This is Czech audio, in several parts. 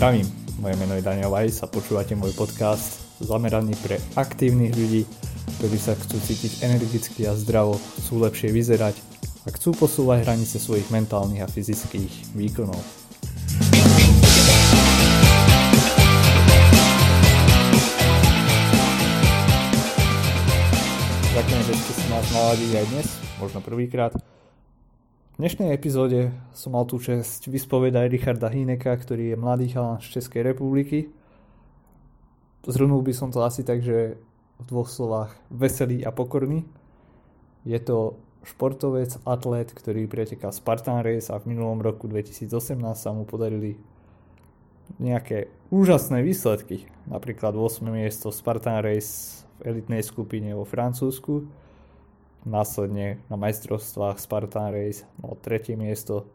Zdravím, moje meno je Daniel Weiss a počúvate môj podcast zameraný pre aktívnych ľudí, ktorí sa chcú cítiť energicky a zdravo, chcú lepšie vyzerať a chcú posúvať hranice svojich mentálnych a fyzických výkonov. Ďakujem, že ste si nás naladili aj dnes, možno prvýkrát. V dnešnej epizóde som mal tú čest vyspovedať Richarda Hineka, ktorý je mladý chalan z Českej republiky. Zhrnul by som to asi tak, že v dvoch slovách veselý a pokorný. Je to športovec, atlet, ktorý preteká Spartan Race a v minulom roku 2018 sa mu podarili nejaké úžasné výsledky. Napríklad 8. miesto Spartan Race v elitnej skupine vo Francúzsku následne na majstrovstvách Spartan Race no, tretie miesto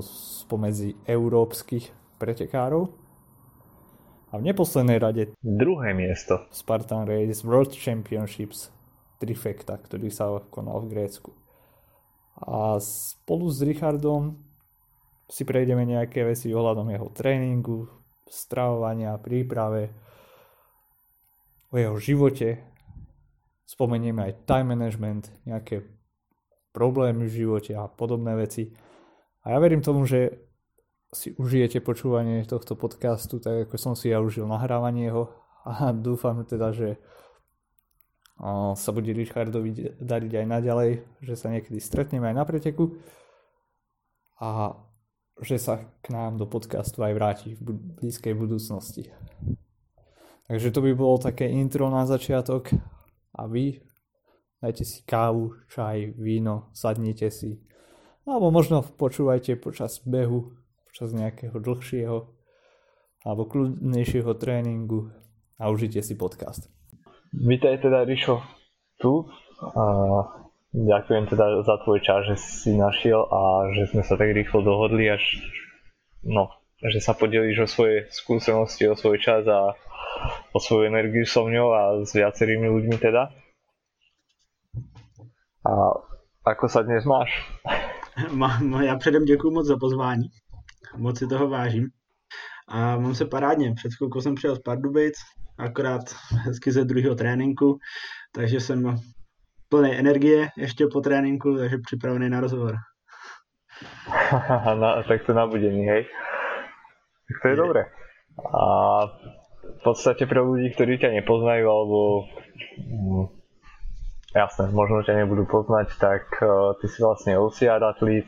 spomedzi európskych pretekárov. A v neposlednej rade druhé miesto Spartan Race World Championships trifecta, ktorý sa konal v Grécku. A spolu s Richardom si prejdeme nejaké veci ohľadom jeho tréningu, stravovania, príprave, o jeho živote, spomenieme aj time management, nejaké problémy v živote a podobné veci. A ja verím tomu, že si užijete počúvanie tohto podcastu, tak ako som si ja užil nahrávanie ho a dúfam teda, že sa bude Richardovi dariť aj naďalej, že sa niekedy stretneme aj na preteku a že sa k nám do podcastu aj vráti v blízkej budúcnosti. Takže to by bolo také intro na začiatok a vy dajte si kávu, čaj, víno, sadnite si. Alebo možno počúvajte počas behu, počas nejakého dlhšieho alebo kľudnejšieho tréningu a užite si podcast. Vítaj teda Rišo tu a ďakujem teda za tvoj čas, že si našiel a že sme sa tak rýchlo dohodli až no, že sa podelíš o svoje skúsenosti, o svoj čas a o svoju energiu so mňou a s viacerými ľuďmi teda. A ako sa dnes máš? Já předem děkuji moc za pozvání. Moc si toho vážím. A mám se parádně. Před chvilkou jsem přijel z Pardubic, akorát hezky ze druhého tréninku, takže jsem plný energie ještě po tréninku, takže připravený na rozhovor. na, tak to nabudený, hej? Tak to je, je. dobré. A v podstate pre ľudí, ktorí ťa nepoznajú alebo hm, jasné, možno ťa nebudú poznať, tak uh, ty si vlastne OCR atlet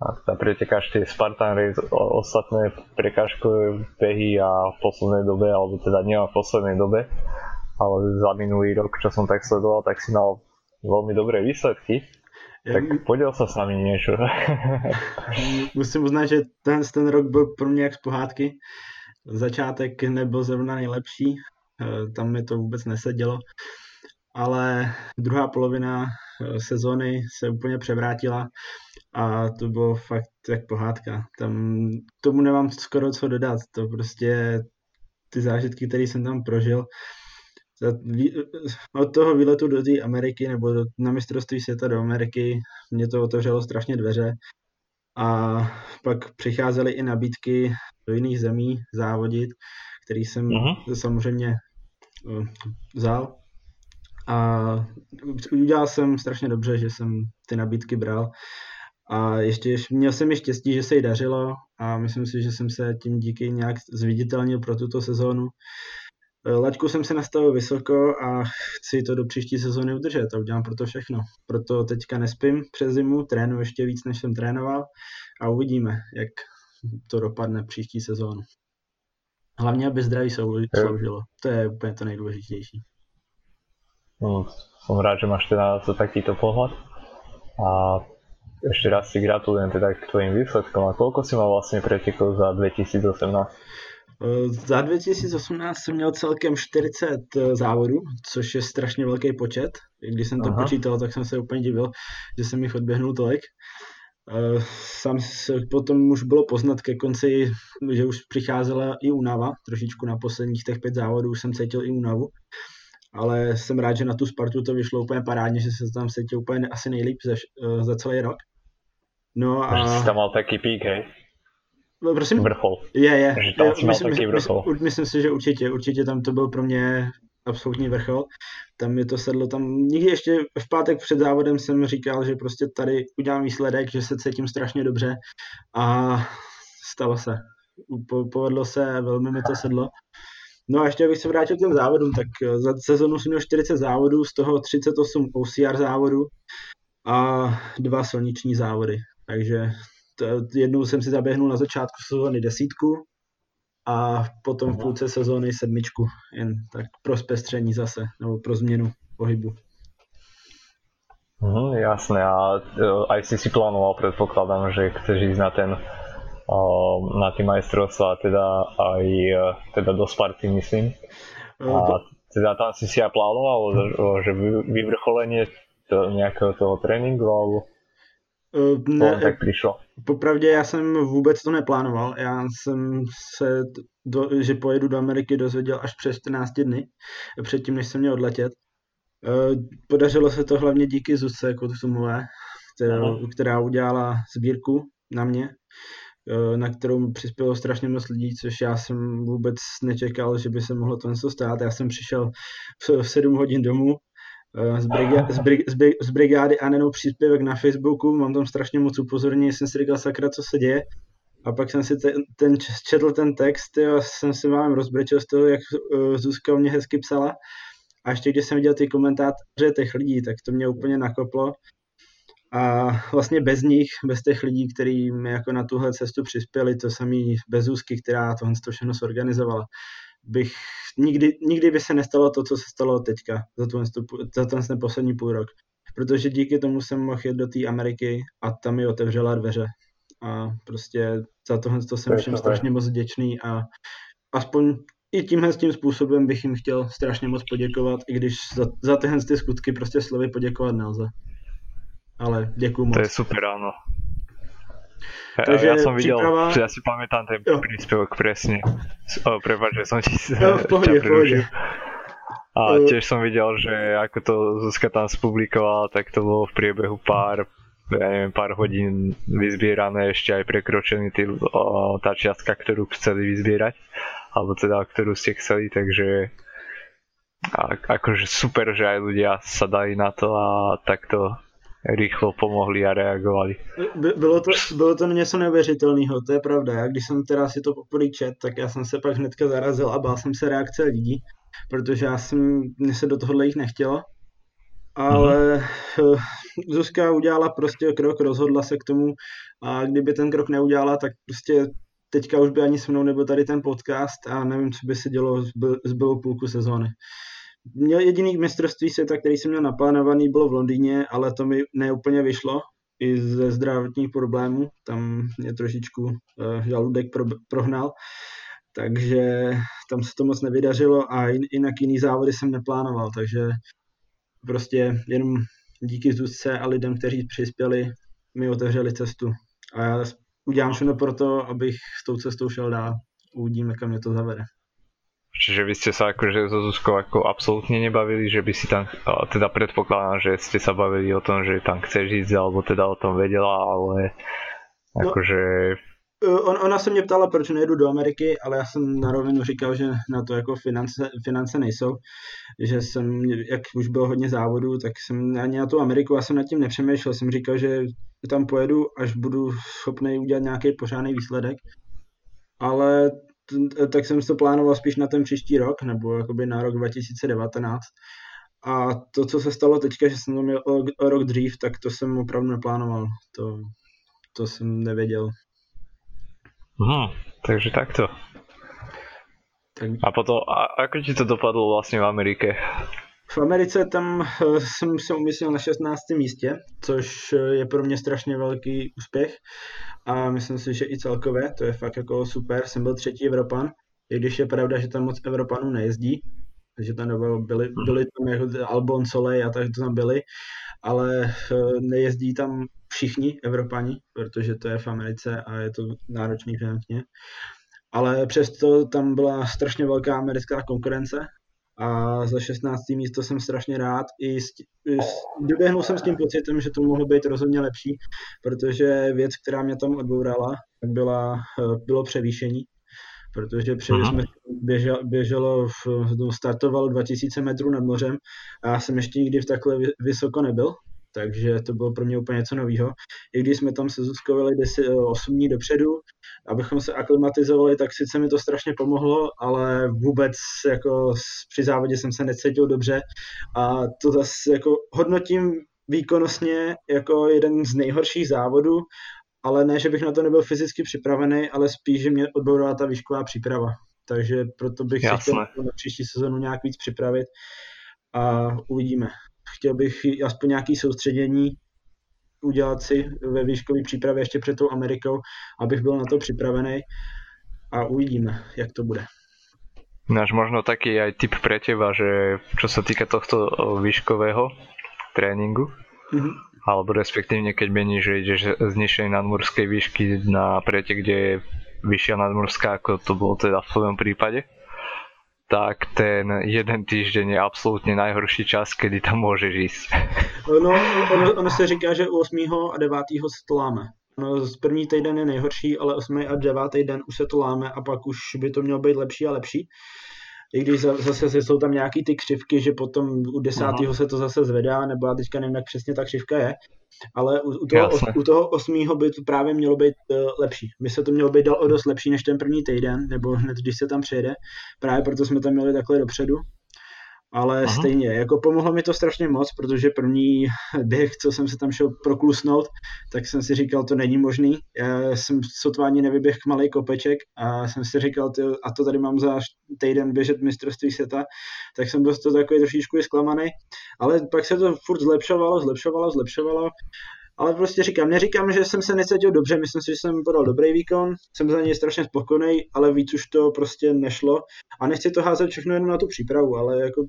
a teda pretekáš tie Spartan Race, ostatné prekážkové behy a v poslednej dobe, alebo teda nie v poslednej dobe, ale za minulý rok, čo som tak sledoval, tak si mal veľmi dobré výsledky. Tak podiel sa s nami niečo. Musím uznať, že ten, ten rok byl pro mě jak z pohádky. Začátek nebyl zrovna nejlepší, eh, tam mi to vůbec nesedělo, ale druhá polovina eh, sezony se úplně převrátila a to bylo fakt jak pohádka. Tam tomu nemám skoro co dodat, to prostě ty zážitky, které jsem tam prožil, od toho výletu do té Ameriky nebo na mistrovství světa do Ameriky mě to otevřelo strašně dveře a pak přicházely i nabídky do jiných zemí závodit, který jsem uh-huh. samozřejmě uh, vzal. A udělal jsem strašně dobře, že jsem ty nabídky bral. A ještě měl jsem i štěstí, že se jí dařilo a myslím si, že jsem se tím díky nějak zviditelnil pro tuto sezónu. Eh, laťku jsem se nastavil vysoko a chci to do příští sezóny udržet a udělám pro to všechno. Proto teďka nespím přes zimu, trénu ještě víc, než jsem trénoval a uvidíme, jak to dopadne příští sezónu. Hlavně, aby zdraví sloužilo. To je úplně to nejdůležitější. No, som rád, že máš teda to takýto pohľad. A ešte raz si gratulujem teda k tvojim výsledkom. A koľko si mal vlastne pretekov za 2018? Za 2018 jsem měl celkem 40 eh, závodů, což je strašně velký počet. Když jsem to Aha. počítal, tak jsem se úplně divil, že jsem jich odběhnul tolik. Eh, Sam se, potom už bylo poznat ke konci, že už přicházela i únava, trošičku na posledních těch pět závodů jsem cítil i únavu, ale jsem rád, že na tu Spartu to vyšlo úplně parádně, že se tam cítil úplně asi nejlíp za, eh, za celý rok. No a... Že jsi tam mal taký pík, hej? No, prosím? vrchol. Je, je. Že tam je, taký vrchol. Myslím, myslím si, že určitě, určitě tam to byl pro mě absolutní vrchol. Tam mi to sedlo, tam nikdy ještě v pátek před závodem jsem říkal, že prostě tady udělám výsledek, že se cítím strašně dobře a stalo se. Po, povedlo se, velmi mi to sedlo. No a ještě abych se vrátil k těm závodům, tak eh, za sezonu jsem měl 40 závodů, z toho 38 OCR závodů a dva silniční závody. Takže jednou jsem si zaběhnul na začátku sezóny desítku a potom v půlce sezóny sedmičku, jen tak pro zpestření zase, nebo pro změnu pohybu. Mhm, jasné, a uh, aj si si plánoval, predpokladám, že chceš ísť na ten uh, na tie majstrovstvá, teda aj uh, teda do Sparty, myslím. A teda tam si si aj plánoval, že vyvrcholenie to, nejakého toho tréninku, alebo ne, to tak přišlo? Popravdě já jsem vůbec to neplánoval. Já jsem se, do, že pojedu do Ameriky dozvěděl až přes 14 dny, předtím, než jsem měl odletět. Podařilo se to hlavně díky Zuzce Kotusumové, která, která udělala sbírku na mě, na kterou přispělo strašně moc lidí, což já jsem vůbec nečekal, že by se mohlo to něco stát. Já jsem přišel v 7 hodin domů, z, brigády, z, brig, z, brig, z brigády příspěvek na Facebooku, mám tam strašně moc upozornění, jsem si říkal sakra, co se děje. A pak jsem si ten, ten četl ten text a jsem si vám rozbrečel z toho, jak uh, Zuzka mě hezky psala. A ještě když jsem viděl ty komentáře těch lidí, tak to mě úplně nakoplo. A vlastně bez nich, bez těch lidí, kteří mi jako na tuhle cestu přispěli, to samý bez Zuzky, která tohle všechno zorganizovala, bych nikdy, nikdy by se nestalo to, co se stalo teďka, za, tu, za ten poslední půl rok. Protože díky tomu jsem mohl jít do té Ameriky a tam mi otevřela dveře. A prostě za tohle to jsem všem strašně moc vděčný a aspoň i tímhle tím způsobem bych jim chtěl strašně moc poděkovat, i když za, za tyhle ty skutky prostě slovy poděkovat nelze. Ale děkuju moc. To je super, ano. Takže ja som videl, príprava... ja si pamätám ten jo. príspevok presne. O, prepáč, že som ti jo, v pohode, v pohode. A tiež som videl, že ako to Zuzka tam spublikovala, tak to bolo v priebehu pár ja neviem, pár hodín vyzbierané, ešte aj prekročený tý, o, tá čiastka, ktorú chceli vyzbierať, alebo teda, ktorú ste chceli, takže a, akože super, že aj ľudia sa dali na to a takto rychlo pomohli a reagovali. By, bylo, to, bylo to něco neuvěřitelného, to je pravda. Já když jsem teda si to poprvé čet, tak já jsem se pak hnedka zarazil a bál jsem se reakce lidí, protože já jsem, mně se do tohohle jich nechtělo. Ale mm-hmm. Zuzka udělala prostě krok, rozhodla se k tomu a kdyby ten krok neudělala, tak prostě teďka už by ani se mnou nebyl tady ten podcast a nevím, co by se dělo zbylou půlku sezóny. Měl jediný mistrovství světa, který jsem měl naplánovaný, bylo v Londýně, ale to mi neúplně vyšlo i ze zdravotních problémů. Tam mě trošičku uh, žaludek pro, prohnal, takže tam se to moc nevydařilo a jinak jiný závody jsem neplánoval, takže prostě jenom díky Zuzce a lidem, kteří přispěli, mi otevřeli cestu. A já udělám všechno pro to, abych s tou cestou šel dál. Uvidíme, kam mě to zavede. Čiže vy ste sa akože so Zuzkou ako absolútne nebavili, že by si tam, teda predpokladám, že ste sa bavili o tom, že tam chceš ísť, alebo teda o tom vedela, ale akože... No, on, ona se mě ptala, proč nejedu do Ameriky, ale já jsem na rovinu říkal, že na to jako finance, finance nejsou, že jsem, jak už bylo hodně závodů, tak jsem ani na tu Ameriku, já jsem nad tím nepřemýšlel, jsem říkal, že tam pojedu, až budu schopný udělat nějaký pořádný výsledek, ale tak jsem to plánoval spíš na ten příští rok, nebo jakoby na rok 2019. A to, co se stalo teďka, že jsem to měl o, o rok dřív, tak to jsem opravdu neplánoval. To, to jsem nevěděl. Hmm, takže takto. Tak... A potom, a ako ti to dopadlo vlastně v Amerike? V Americe tam eh, jsem se umyslel na 16. místě, což je pro mě strašně velký úspěch a myslím si, že i celkově to je fakt jako super. Jsem byl třetí Evropan, i když je pravda, že tam moc Evropanů nejezdí, takže tam byli, byli tam jako Albon, Soleil a tak to tam byli, ale eh, nejezdí tam všichni Evropani, protože to je v Americe a je to náročný finančně. Ale přesto tam byla strašně velká americká konkurence a za 16. místo jsem strašně rád. I, s, i s, doběhnul jsem s tím pocitem, že to mohlo být rozhodně lepší, protože věc, která mě tam odbourala, tak byla, bylo převýšení, protože jsme běžel, běželo, v, no, startovalo 2000 metrů nad mořem a já jsem ještě nikdy v takhle vysoko nebyl, takže to bylo pro mě úplně něco nového. I když jsme tam se Zuzkou 8 dní dopředu, abychom se aklimatizovali, tak sice mi to strašně pomohlo, ale vůbec jako při závodě jsem se necítil dobře a to zase jako hodnotím výkonnostně jako jeden z nejhorších závodů, ale ne, že bych na to nebyl fyzicky připravený, ale spíš, že mě odbourala ta výšková příprava. Takže proto bych Jasne. se chtěl na příští sezonu nějak víc připravit a uvidíme. Chtěl bych aspoň nějaký soustředění udělat si ve výškové přípravě ještě před tou Amerikou, abych byl na to připravený a uvidíme, jak to bude. Náš možno taký aj tip pre teba, že čo sa týka tohto výškového tréningu, mm-hmm. alebo respektívne keď meníš, že ideš z nižšej nadmorskej výšky na pretek, kde je vyššia nadmorská, ako to bolo teda v svojom prípade, tak ten jeden týždeň je absolútne najhorší čas, kedy tam môžeš ísť. No, ono, ono se říká, že u 8. a 9. se to láme. No, z první týden je nejhorší, ale 8. a 9. den už se to láme a pak už by to mělo být lepší a lepší. I když zase jsou tam nějaký ty křivky, že potom u desátého se to zase zvedá, nebo já teďka nevím, jak přesně ta křivka je, ale u, u, toho, u toho osmého by to právě mělo být uh, lepší. By se to mělo být dal o dost lepší než ten první týden, nebo hned, když se tam přijede. Právě proto jsme tam měli takhle dopředu ale Aha. stejně, jako pomohlo mi to strašně moc, protože první běh, co jsem se tam šel proklusnout, tak jsem si říkal, to není možný. Já jsem sotva ani nevyběh malý kopeček a jsem si říkal, ty, a to tady mám za týden běžet mistrovství světa, tak jsem dost to takový trošičku zklamaný, ale pak se to furt zlepšovalo, zlepšovalo, zlepšovalo ale prostě říkám, neříkám, že jsem se necítil dobře, myslím si, že jsem podal dobrý výkon, jsem za něj strašně spokojený, ale víc už to prostě nešlo a nechci to házet všechno jenom na tu přípravu, ale jako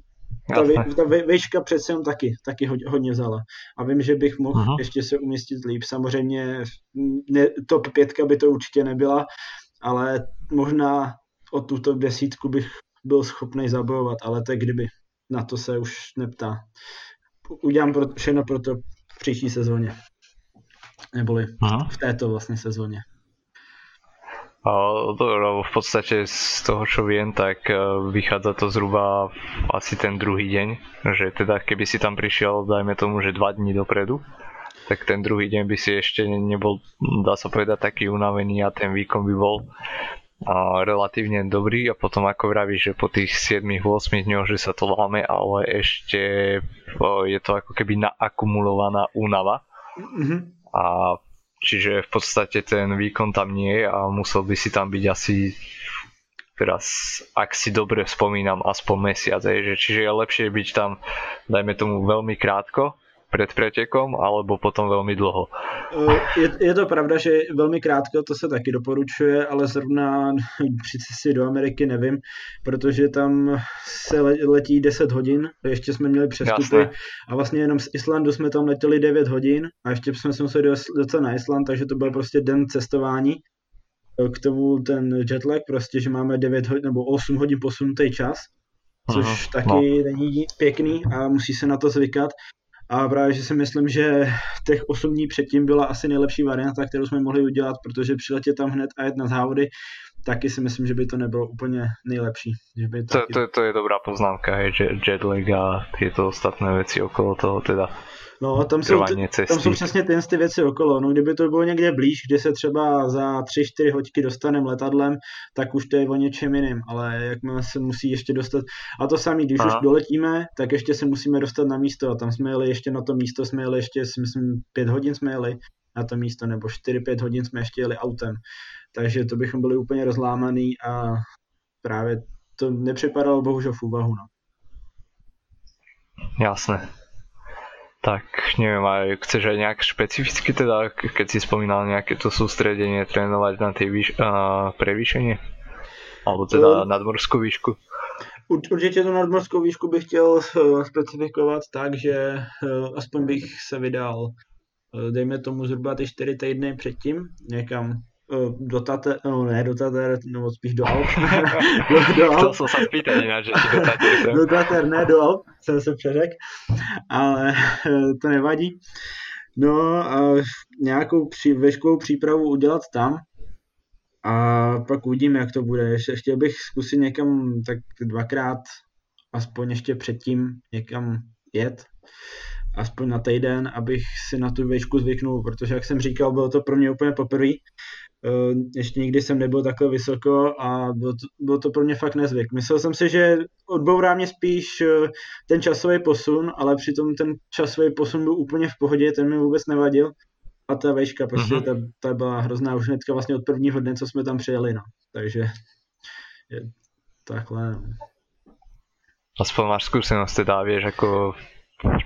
ta, vy, ta výška přece jen taky, taky hodně, vzala. A vím, že bych mohl uh-huh. ještě se umístit líp. Samozřejmě ne, top pětka by to určitě nebyla, ale možná o tuto desítku bych byl schopný zabojovat, ale to je kdyby. Na to se už neptá. Udělám pro, všechno pro to v příští sezóně. Neboli uh-huh. v této vlastně sezóně. V podstate z toho, čo viem, tak e, vychádza to zhruba asi ten druhý deň, že teda keby si tam prišiel, dajme tomu, že dva dní dopredu, tak ten druhý deň by si ešte nebol, dá sa povedať, taký unavený a ten výkon by bol a relatívne dobrý a potom ako vravíš, že po tých 7-8 dňoch, že sa to láme, ale ešte je to ako keby naakumulovaná únava. Mm-hmm. A Čiže v podstate ten výkon tam nie je a musel by si tam byť asi teraz, ak si dobre spomínam, aspoň mesiac. Je, že, čiže je lepšie byť tam, dajme tomu, veľmi krátko před pretekom, alebo potom velmi dlouho. Je, je to pravda, že velmi krátko to se taky doporučuje, ale zrovna při cestě do Ameriky nevím, protože tam se letí 10 hodin, ještě jsme měli přestupy Jasné. a vlastně jenom z Islandu jsme tam letěli 9 hodin a ještě jsme se museli dostat na Island, takže to byl prostě den cestování k tomu ten jetlag, prostě, že máme 9 hodin nebo 8 hodin posunutý čas, což Aha, taky no. není pěkný a musí se na to zvykat. A právě, že si myslím, že těch 8 dní předtím byla asi nejlepší varianta, kterou jsme mohli udělat, protože přiletět tam hned a jet na závody, taky si myslím, že by to nebylo úplně nejlepší. Že by to, taky... to, to je dobrá poznámka, je, že jetlag a tyto ostatné věci okolo toho teda. No, tam jsou, tam jsou přesně ty, ty věci okolo. No, kdyby to bylo někde blíž, kde se třeba za 3-4 hoďky dostaneme letadlem, tak už to je o něčem jiným, ale jakmile se musí ještě dostat. A to samé, když Aha. už doletíme, tak ještě se musíme dostat na místo a tam jsme jeli ještě na to místo, jsme jeli ještě, si myslím, 5 hodin jsme jeli na to místo, nebo 4-5 hodin jsme ještě jeli autem. Takže to bychom byli úplně rozlámaný a právě to nepřipadalo bohužel v úvahu. No. Jasné. Tak neviem, aj chceš aj nejak špecificky teda, keď si spomínal nejaké to sústredenie, trénovať na tej výš- uh, prevýšenie? Alebo teda uh, nadmorskou výšku? Určitě tu nadmorskou výšku bych chtěl uh, specifikovat tak, že uh, aspoň bych se vydal, uh, dejme tomu zhruba ty čtyři týdny předtím, někam Eh, do Tater, no ne do Tater, nebo spíš do Alp. do, do Alp. To jsem se pýtal jinak, že do Tater Do Tater, ne do Alp, jsem se přeřek, ale eh, to nevadí. No a nějakou pří, veškovou přípravu udělat tam, a pak uvidíme, jak to bude. Ještě chtěl bych zkusit někam tak dvakrát, aspoň ještě předtím někam jet, aspoň na týden, abych si na tu výšku zvyknul, protože jak jsem říkal, bylo to pro mě úplně poprvé. Eh, ještě nikdy jsem nebyl takhle vysoko a bylo to, bylo to pro mě fakt nezvyk. Myslel jsem si, že odbourá mě spíš eh, ten časový posun, ale přitom ten časový posun byl úplně v pohodě, ten mi vůbec nevadil. A ta vejška, prostě uh-huh. ta, ta byla hrozná už hnedka vlastně od prvního dne, co jsme tam přijeli, no. Takže je takhle. No. Aspoň máš zkušenost teda, víš, jako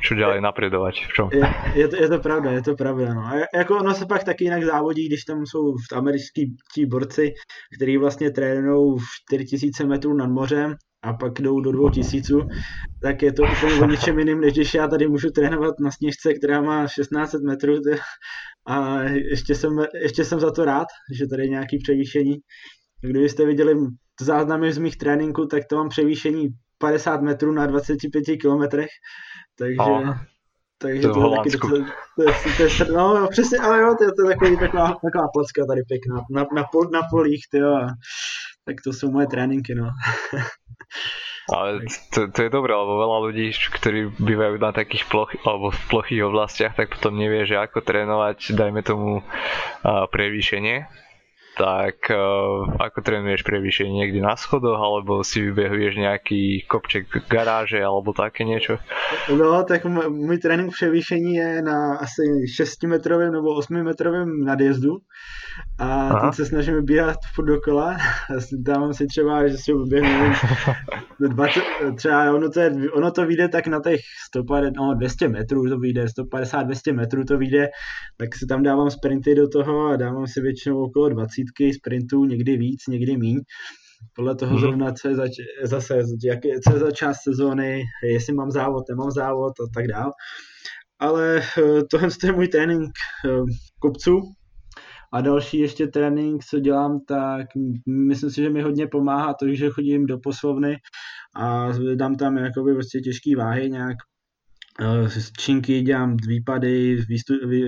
čo ďalej napredovať, v čom? Je, je, to, je to pravda, je to pravda, no. A jako ono se pak taky jinak závodí, když tam jsou v americký tí borci, kteří vlastně trénují 4000 metrů nad mořem a pak jdou do 2000, tak je to úplně o něčem jiným, než když já tady můžu trénovat na sněžce, která má 1600 metrů a ještě jsem, ještě jsem za to rád, že tady je nějaký převýšení. Kdybyste viděli záznamy z mých tréninků, tak to mám převýšení 50 metrů na 25 kilometrech, takže, oh. takže to, je taky to, to, to, je, no přesně, ale jo, to je, to je takový, taková, taková placka tady pěkná, na, na, pol, na polích, tyjo, a, tak to jsou moje tréninky, no. Ale to, to je dobré, lebo veľa ľudí, ktorí bývajú na takých ploch, alebo v plochých oblastiach, tak potom nevie, že ako trénovať, dajme tomu, uh, prevýšenie tak uh, ako trénuješ prevýšenie niekde na schodoch, alebo si vybehuješ nejaký kopček garáže, alebo také niečo? No, tak můj trénink převýšení je na asi 6 metrovém nebo 8 metrovém nadjezdu a Aha. ten se snažíme běhat furt dokola. Dávám si třeba, že si uběhnu 20, třeba ono to, je, ono to vyjde tak na těch 150, no 200 metrů to vyjde, 150-200 metrů to vyjde, tak si tam dávám sprinty do toho a dávám si většinou okolo 20 sprintů, někdy víc, někdy míň. Podle toho mm-hmm. zrovna, co je zač, zase, jak je, co je za část sezóny, jestli mám závod, nemám závod a tak dál. Ale eh, tohle je můj trénink eh, kopců, a další ještě trénink, co dělám, tak myslím si, že mi hodně pomáhá to, že chodím do poslovny a dám tam jakoby prostě těžké váhy nějak z činky dělám výpady,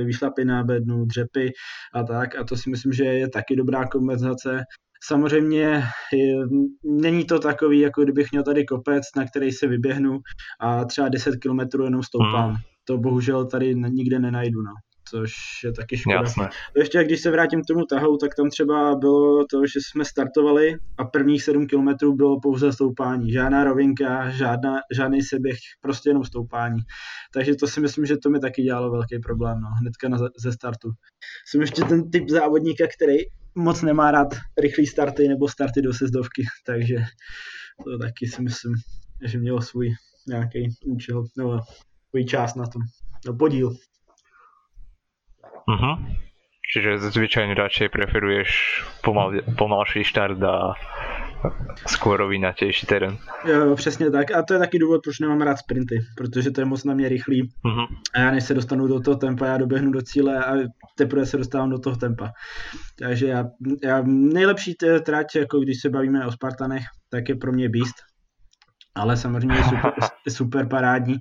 výšlapy na bednu, dřepy a tak a to si myslím, že je taky dobrá kompenzace. Samozřejmě je, není to takový, jako kdybych měl tady kopec, na který se vyběhnu a třeba 10 km jenom stoupám. Hmm. To bohužel tady nikde nenajdu. No což je taky škoda. Jasné. Ještě když se vrátím k tomu tahu, tak tam třeba bylo to, že jsme startovali a prvních 7 kilometrů bylo pouze stoupání. Žádná rovinka, žádná, žádný seběh, prostě jenom stoupání. Takže to si myslím, že to mi taky dělalo velký problém, no, hnedka na, ze startu. Jsem ještě ten typ závodníka, který moc nemá rád rychlý starty nebo starty do sezdovky, takže to taky si myslím, že mělo svůj nějaký účel, nebo svůj čas na tom, no podíl. Uh-huh. Čiže zvyčajne radšej preferuješ pomal, pomalší štart a skôr rovinatejší terén. Jo, přesně tak. A to je taky důvod, proč nemám rád sprinty, protože to je moc na mě rychlý. Uh-huh. A já než se dostanu do toho tempa, já doběhnu do cíle a teprve se dostávám do toho tempa. Takže já, já nejlepší trať, jako když se bavíme o Spartanech, tak je pro mě Beast ale samozřejmě je super, super parádní.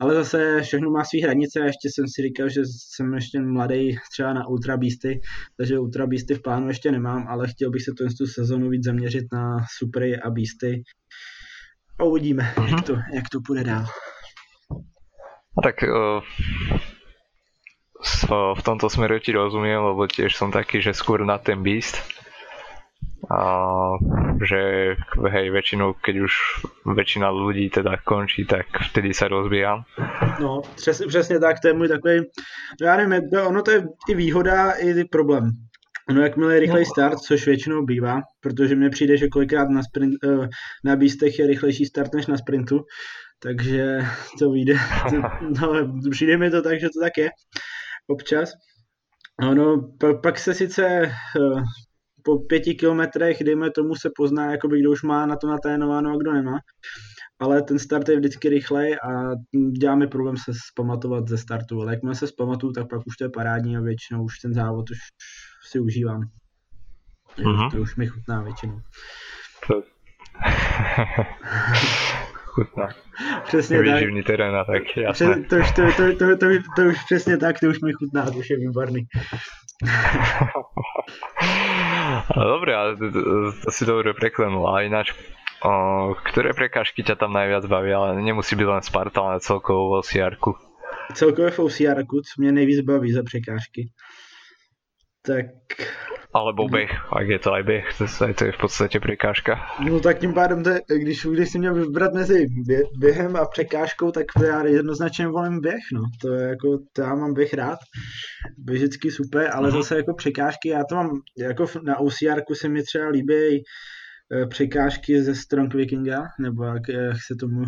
Ale zase všechno má své hranice a ještě jsem si říkal, že jsem ještě mladý třeba na Ultra Beasty, takže Ultra Beasty v plánu ještě nemám, ale chtěl bych se tu, tu sezonu víc zaměřit na Supery a Beasty. A uvidíme, mm-hmm. jak, mhm. to, jak to půjde dál. A tak uh, v tomto smeru ti rozumiem, lebo tiež som taký, že skôr na ten Beast a že hej, väčšinou, keď už väčšina ľudí teda končí, tak vtedy sa rozbíjam. No, přes, přesně tak, to je můj takový, no já nevím, ono to je i výhoda, i problém. No jakmile je rychlej no. start, což většinou bývá, protože mně přijde, že kolikrát na, sprint, eh, na bístech je rychlejší start než na sprintu, takže to vyjde. No, přijde mi to tak, že to tak je občas. No, pak se sice eh, po pěti kilometrech, dejme tomu, se pozná, jakoby, kdo už má na to naténováno a kdo nemá. Ale ten start je vždycky rychlej a dělá mi problém se zpamatovat ze startu. Ale jakmile se zpamatuju, tak pak už to je parádní a většinou už ten závod už si užívám. Uh-huh. To už mi chutná většinou. To... chutná. Přesně tak. terén, tak jasné. To, to, to, to, to, to, to, už přesně tak, to už mi chutná, to už je výborný. Dobre, ale to, to, to si dobre preklenul. A ináč, o, ktoré prekážky ťa tam najviac baví? Ale nemusí byť len Sparta, ale celkovo v ocr Celkově v ocr co mě nejvíc baví za překážky. Tak alebo běh, ak je to aj běh, to, to je v podstatě překážka. No tak tím pádem, to, když, když si měl vybrat mezi bě, během a překážkou, tak to já jednoznačně volím běh, no. To je jako, to já mám běh rád, běžecky super, ale uh-huh. zase jako překážky, já to mám, jako na OCR se mi třeba líbí e, překážky ze Strong Vikinga, nebo jak, jak se tomu,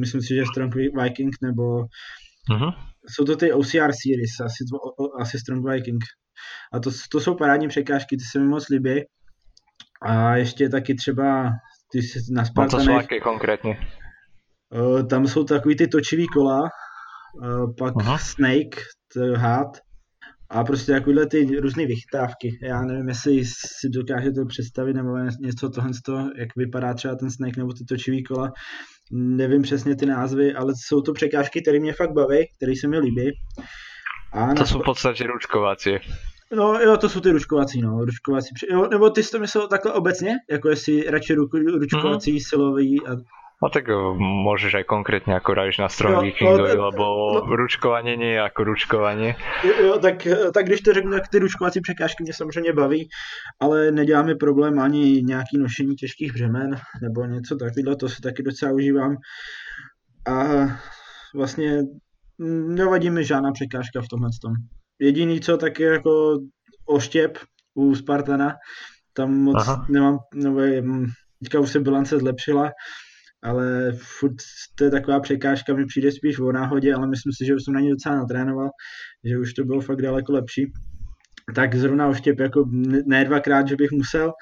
myslím si, že Strong Viking, nebo uh-huh. jsou to ty OCR series, asi, asi Strong Viking, a to, to jsou parádní překážky, ty se mi moc líbí. A ještě taky třeba ty jsi na Spartanech... No to jsou jaké konkrétně? Uh, tam jsou takový ty točivý kola, uh, pak Aha. Snake, to hád, a prostě takovýhle ty různé vychytávky. Já nevím, jestli si dokážete představit nebo něco tohle jak vypadá třeba ten Snake nebo ty točivý kola. Nevím přesně ty názvy, ale jsou to překážky, které mě fakt baví, které se mi líbí. A to jsou v podstatě ručkovací. No jo, to jsou ty ručkovací, no, ručkovací. Jo, nebo ty jsi to myslel takhle obecně? Jako jestli radši ruku, ručkovací, mm. silový a No tak môžeš aj konkrétne ako radíš na Strong no, Vikingovi, no, lebo no, ručkovanie nie je ako ručkovanie. Jo, jo, tak, tak když to řeknu, tak ty ručkovací překážky mě samozřejmě baví, ale neděláme problém ani nějaký nošení těžkých břemen nebo něco takového, to si taky docela užívám. A vlastně nevadí mi žádná překážka v tomhle tom. Jediný co, tak je jako oštěp u Spartana, tam moc Aha. nemám, nebo teďka už se bilance zlepšila, ale furt to je taková překážka, mi přijde spíš o náhodě, ale myslím si, že už jsem na ní docela natrénoval, že už to bylo fakt daleko lepší. Tak zrovna oštěp jako ne dvakrát, že bych musel,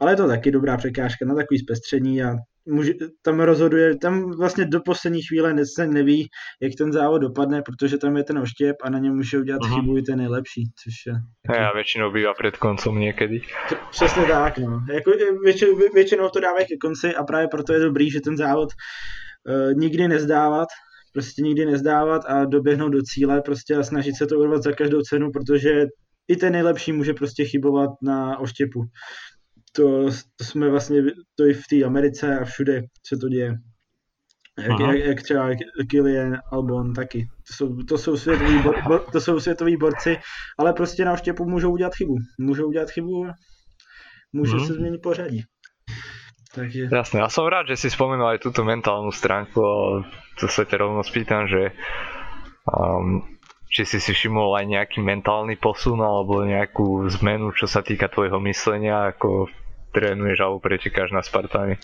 ale je to taky dobrá překážka na takový zpestření a může, tam rozhoduje, tam vlastně do poslední chvíle se neví, jak ten závod dopadne, protože tam je ten oštěp a na něm může udělat uh-huh. chybu i ten nejlepší, což je... Taky... Já většinou bývá před koncem někdy. Přesně tak, no. Jako, většinou, většinou to dávají ke konci a právě proto je dobrý, že ten závod uh, nikdy nezdávat, prostě nikdy nezdávat a doběhnout do cíle prostě a snažit se to urvat za každou cenu, protože i ten nejlepší může prostě chybovat na oštěpu to, to jsme vlastně, to i v té Americe a všude se to děje. Jak, jak, jak třeba Killian Albon taky. To jsou, to jsou, světoví, bor, bor, to jsou světoví borci, ale prostě na oštěpu můžou udělat chybu. Můžou udělat chybu a může hmm. se změnit pořadí. Takže... Jasne, ja som rád, že si spomenul aj túto mentálnu stránku a to sa ťa rovno spýtam, že um, či si si všimol aj nejaký mentálny posun alebo nejakú zmenu, čo sa týka tvojho myslenia, ako trénuješ alebo pretekáš na Spartány.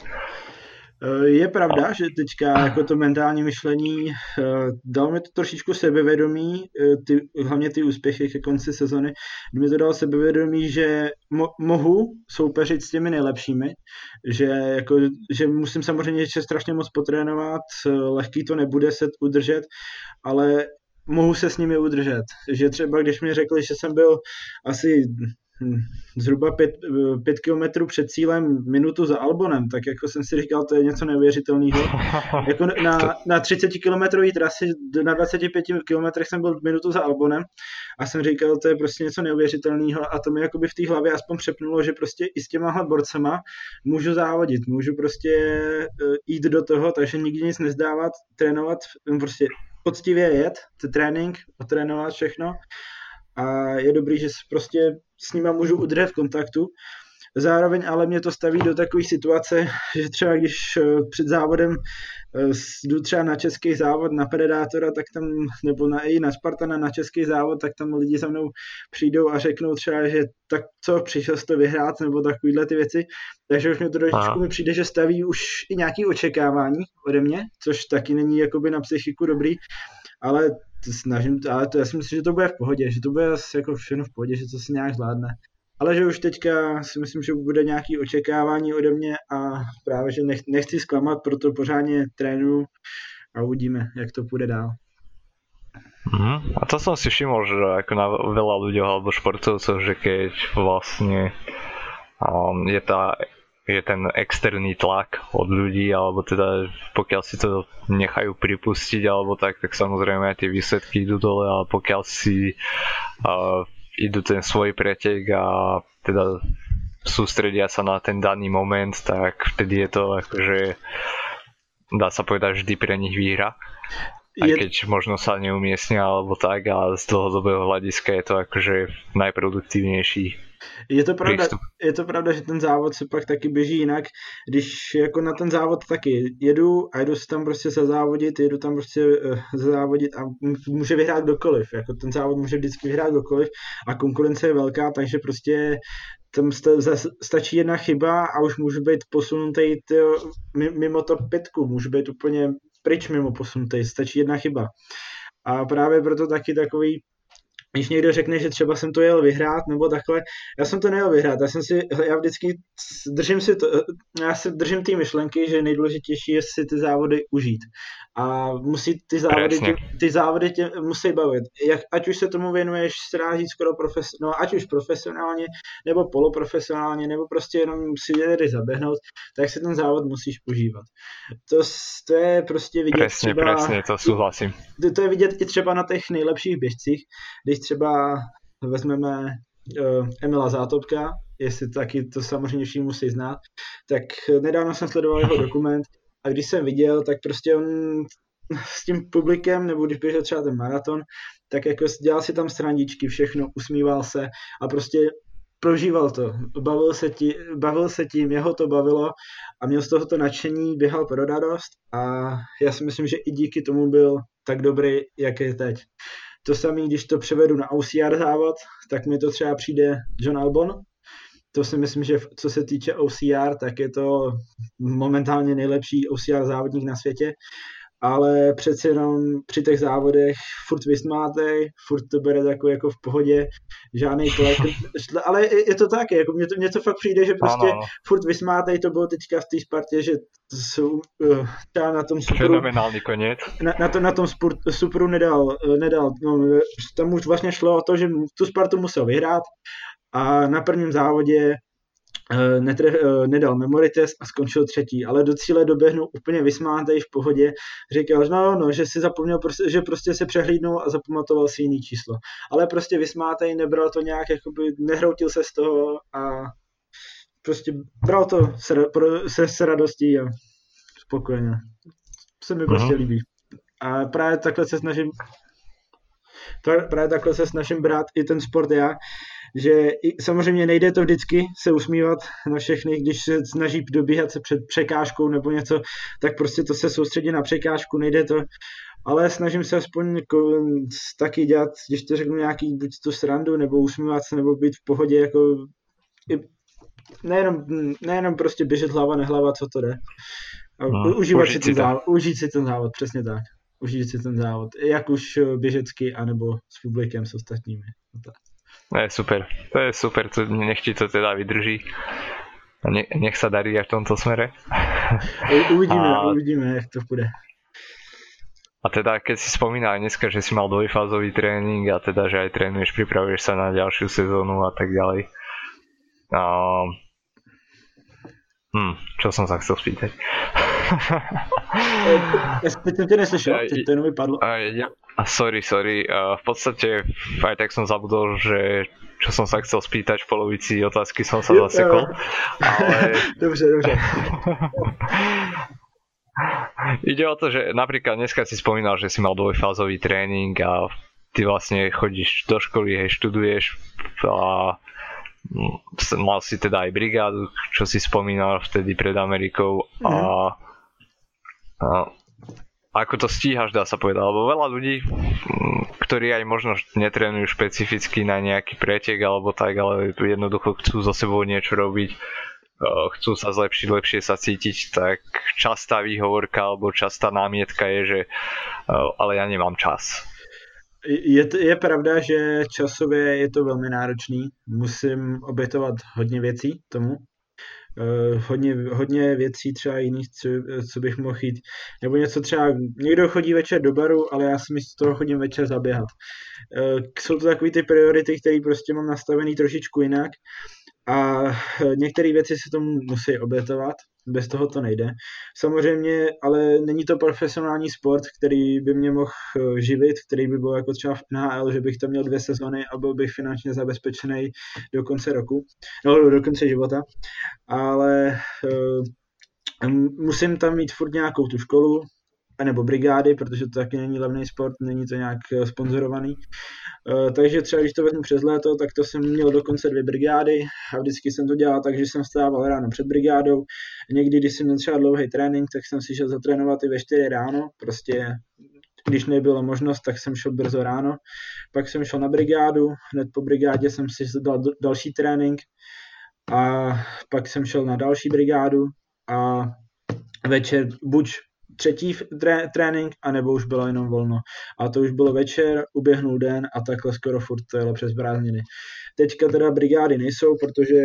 Eh, je pravda, že teďka jako to mentální myšlení eh, dalo mi to trošičku sebevědomí, eh, ty, hlavně ty úspěchy ke konci sezony, mi to dalo sebevědomí, že mo- mohu soupeřit s těmi nejlepšími, že, jako, že musím samozřejmě ještě strašně moc potrénovat, lehký to nebude se udržet, ale mohu se s nimi udržet. Že třeba když mi řekli, že jsem byl asi zhruba pět, pět kilometrů před cílem minutu za Albonem, tak jako jsem si říkal, to je něco neuvěřitelného. jako na, na 30 kilometrový trasy, na 25 kilometrech jsem byl minutu za Albonem a jsem říkal, to je prostě něco neuvěřitelného a to mi jakoby v té hlavě aspoň přepnulo, že prostě i s těma borcema můžu závodit, můžu prostě e, jít do toho, takže nikdy nic nezdávat, trénovat, prostě poctivě jet, ten trénink, otrénovat všechno a je dobrý, že prostě s nima můžu udržet v kontaktu. Zároveň ale mě to staví do takové situace, že třeba když eh, před závodem eh, jdu třeba na český závod na Predátora, tak tam, nebo na, i na Spartana na český závod, tak tam lidi za mnou přijdou a řeknou třeba, že tak co, přišel jsi to vyhrát, nebo takovýhle ty věci. Takže už mě to trošičku mi přijde, že staví už i nějaké očekávání ode mě, což taky není jakoby na psychiku dobrý, ale to snažím, ale to, já si myslím, že to bude v pohodě, že to bude jako všechno v pohodě, že to si nějak zvládne. Ale že už teďka si myslím, že bude nějaké očekávání ode mě a právě, že nech, nechci zklamat, proto pořádně trénuju a uvidíme, jak to půjde dál. Mm, a to som si všimol, že ako na veľa ľudí alebo športovcov, že keď vlastne um, je tá je ten externý tlak od ľudí, alebo teda pokiaľ si to nechajú pripustiť, alebo tak, tak samozrejme aj tie výsledky idú dole, ale pokiaľ si uh, idú ten svoj pretek a teda sústredia sa na ten daný moment, tak vtedy je to akože dá sa povedať vždy pre nich výhra. Aj je... keď možno sa neumiestnia alebo tak, a z dlhodobého hľadiska je to akože najproduktívnejší je to, pravda, je to pravda, že ten závod se pak taky běží jinak, když jako na ten závod taky jedu a jedu si tam prostě zazávodit, jedu tam prostě uh, zazávodit a může vyhrát kdokoliv, jako ten závod může vždycky vyhrát kdokoliv a konkurence je velká, takže prostě tam stačí jedna chyba a už můžu být posunutý tyjo, mimo to pětku, můžu být úplně pryč mimo posunutý, stačí jedna chyba. A právě proto taky takový když někdo řekne, že třeba jsem to jel vyhrát nebo takhle, já jsem to nejel vyhrát, já jsem si, já vždycky držím si to, já si držím ty myšlenky, že nejdůležitější je si ty závody užít a musí ty závody, tě, ty závody tě musí bavit, Jak, ať už se tomu věnuješ, se říct skoro profes, no, ať už profesionálně, nebo poloprofesionálně, nebo prostě jenom si jedy zaběhnout, tak si ten závod musíš užívat. To, to je prostě vidět Presně, třeba, presně, to souhlasím. To, to je vidět i třeba na těch nejlepších běžcích, když třeba vezmeme uh, Emila Zátopka, jestli taky to samozřejmě všichni musí znát, tak nedávno jsem sledoval jeho dokument a když jsem viděl, tak prostě on s tím publikem, nebo když běžel třeba ten maraton, tak jako dělal si tam srandičky, všechno, usmíval se a prostě prožíval to, bavil se, tí, bavil se tím, jeho to bavilo a měl z toho to nadšení, běhal pro radost a já si myslím, že i díky tomu byl tak dobrý, jak je teď. To samé, když to převedu na OCR závod, tak mi to třeba přijde John Albon. To si myslím, že co se týče OCR, tak je to momentálně nejlepší OCR závodník na světě ale přeci jenom při těch závodech furt vysmátej, furt to bere jako, jako v pohodě, žádný tlak, ale je to tak, jako mně to, mně to fakt přijde, že prostě ano. furt vysmátej, to bylo teďka v té Spartě, že jsou uh, na tom superu, Fenomenální konec. Na, na, to, na tom sport, superu nedal, nedal, no, tam už vlastně šlo o to, že tu Spartu musel vyhrát a na prvním závodě Eh, netre, eh, nedal memory test a skončil třetí, ale do cíle doběhnul úplně vysmátej v pohodě, říkal, že no, no, že si zapomněl, že prostě se přehlídnul a zapamatoval si jiný číslo. Ale prostě vysmátej, nebral to nějak, jakoby nehroutil se z toho a prostě bral to se, se, se radostí a spokojeně. Se mi prostě líbí. A právě takhle se snažím právě takhle se snažím brát i ten sport já, že samozřejmě nejde to vždycky se usmívat na všechny, když se snaží dobíhat se před překážkou nebo něco, tak prostě to se soustředí na překážku, nejde to, ale snažím se aspoň jako taky dělat, když to řeknu nějaký buď to srandu, nebo usmívat se, nebo být v pohodě, jako nejenom, nejenom prostě běžet hlava, nehlava, co to jde. A no, užívat si ten závod, užít si ten závod, přesně tak. Užít si ten závod, jak už běžecky, anebo s publikem, s ostatními. No tak. To je super, to je super, to, nech ti to teda vydrží. Ne, nech sa darí aj v tomto smere. Uvidíme, a, uvidíme, jak to bude. A teda, keď si spomínal dneska, že si mal dvojfázový tréning a teda, že aj trénuješ, pripravuješ sa na ďalšiu sezónu a tak ďalej. A, hm, čo som sa chcel spýtať? ja jsem tě neslyšel, to jenom vypadlo. Ja, a sorry, sorry. v podstate aj tak som zabudol, že čo som sa chcel spýtať v polovici otázky som sa zasekol. Ale... Dobře, dobře. Ide o to, že napríklad dneska si spomínal, že si mal dvojfázový tréning a ty vlastne chodíš do školy, hej, študuješ a mal si teda aj brigádu, čo si spomínal vtedy pred Amerikou a, mm. Ako to stíhaš, dá sa povedať, lebo veľa ľudí, ktorí aj možno netrénujú špecificky na nejaký pretek alebo tak, ale jednoducho chcú so sebou niečo robiť, chcú sa zlepšiť, lepšie sa cítiť, tak častá výhovorka alebo častá námietka je, že ale ja nemám čas. Je, je pravda, že časově je to velmi náročný. Musím obětovat hodně věcí tomu, hodně, hodně věcí třeba jiných, co, co bych mohl jít. Nebo něco třeba, někdo chodí večer do baru, ale já si místo toho chodím večer zaběhat. Uh, jsou to takové ty priority, které prostě mám nastavený trošičku jinak. A některé věci se tomu musí obětovat, bez toho to nejde. Samozřejmě, ale není to profesionální sport, který by mě mohl eh, živit, který by byl jako třeba v NHL, že bych tam měl dvě sezony a byl bych finančně zabezpečený do konce roku, no do konce života, ale uh, musím tam mít furt nějakou tu školu, nebo brigády, protože to taky není levný sport, není to nějak eh, sponzorovaný. Eh, takže třeba když to vezmu přes léto, tak to jsem měl dokonce dvě brigády a vždycky jsem to dělal tak, že jsem stával ráno před brigádou. Někdy, když jsem měl třeba dlouhý trénink, tak jsem si šel zatrénovat i ve 4 ráno, prostě když nebyla možnost, tak jsem šel brzo ráno. Pak jsem šel na brigádu, hned po brigádě jsem si dal další trénink a pak jsem šel na další brigádu a večer buď třetí tré, trénink, anebo už bylo jenom volno. A to už bylo večer, uběhnul den a takhle skoro furt to jelo přes prázdniny. Teďka teda brigády nejsou, protože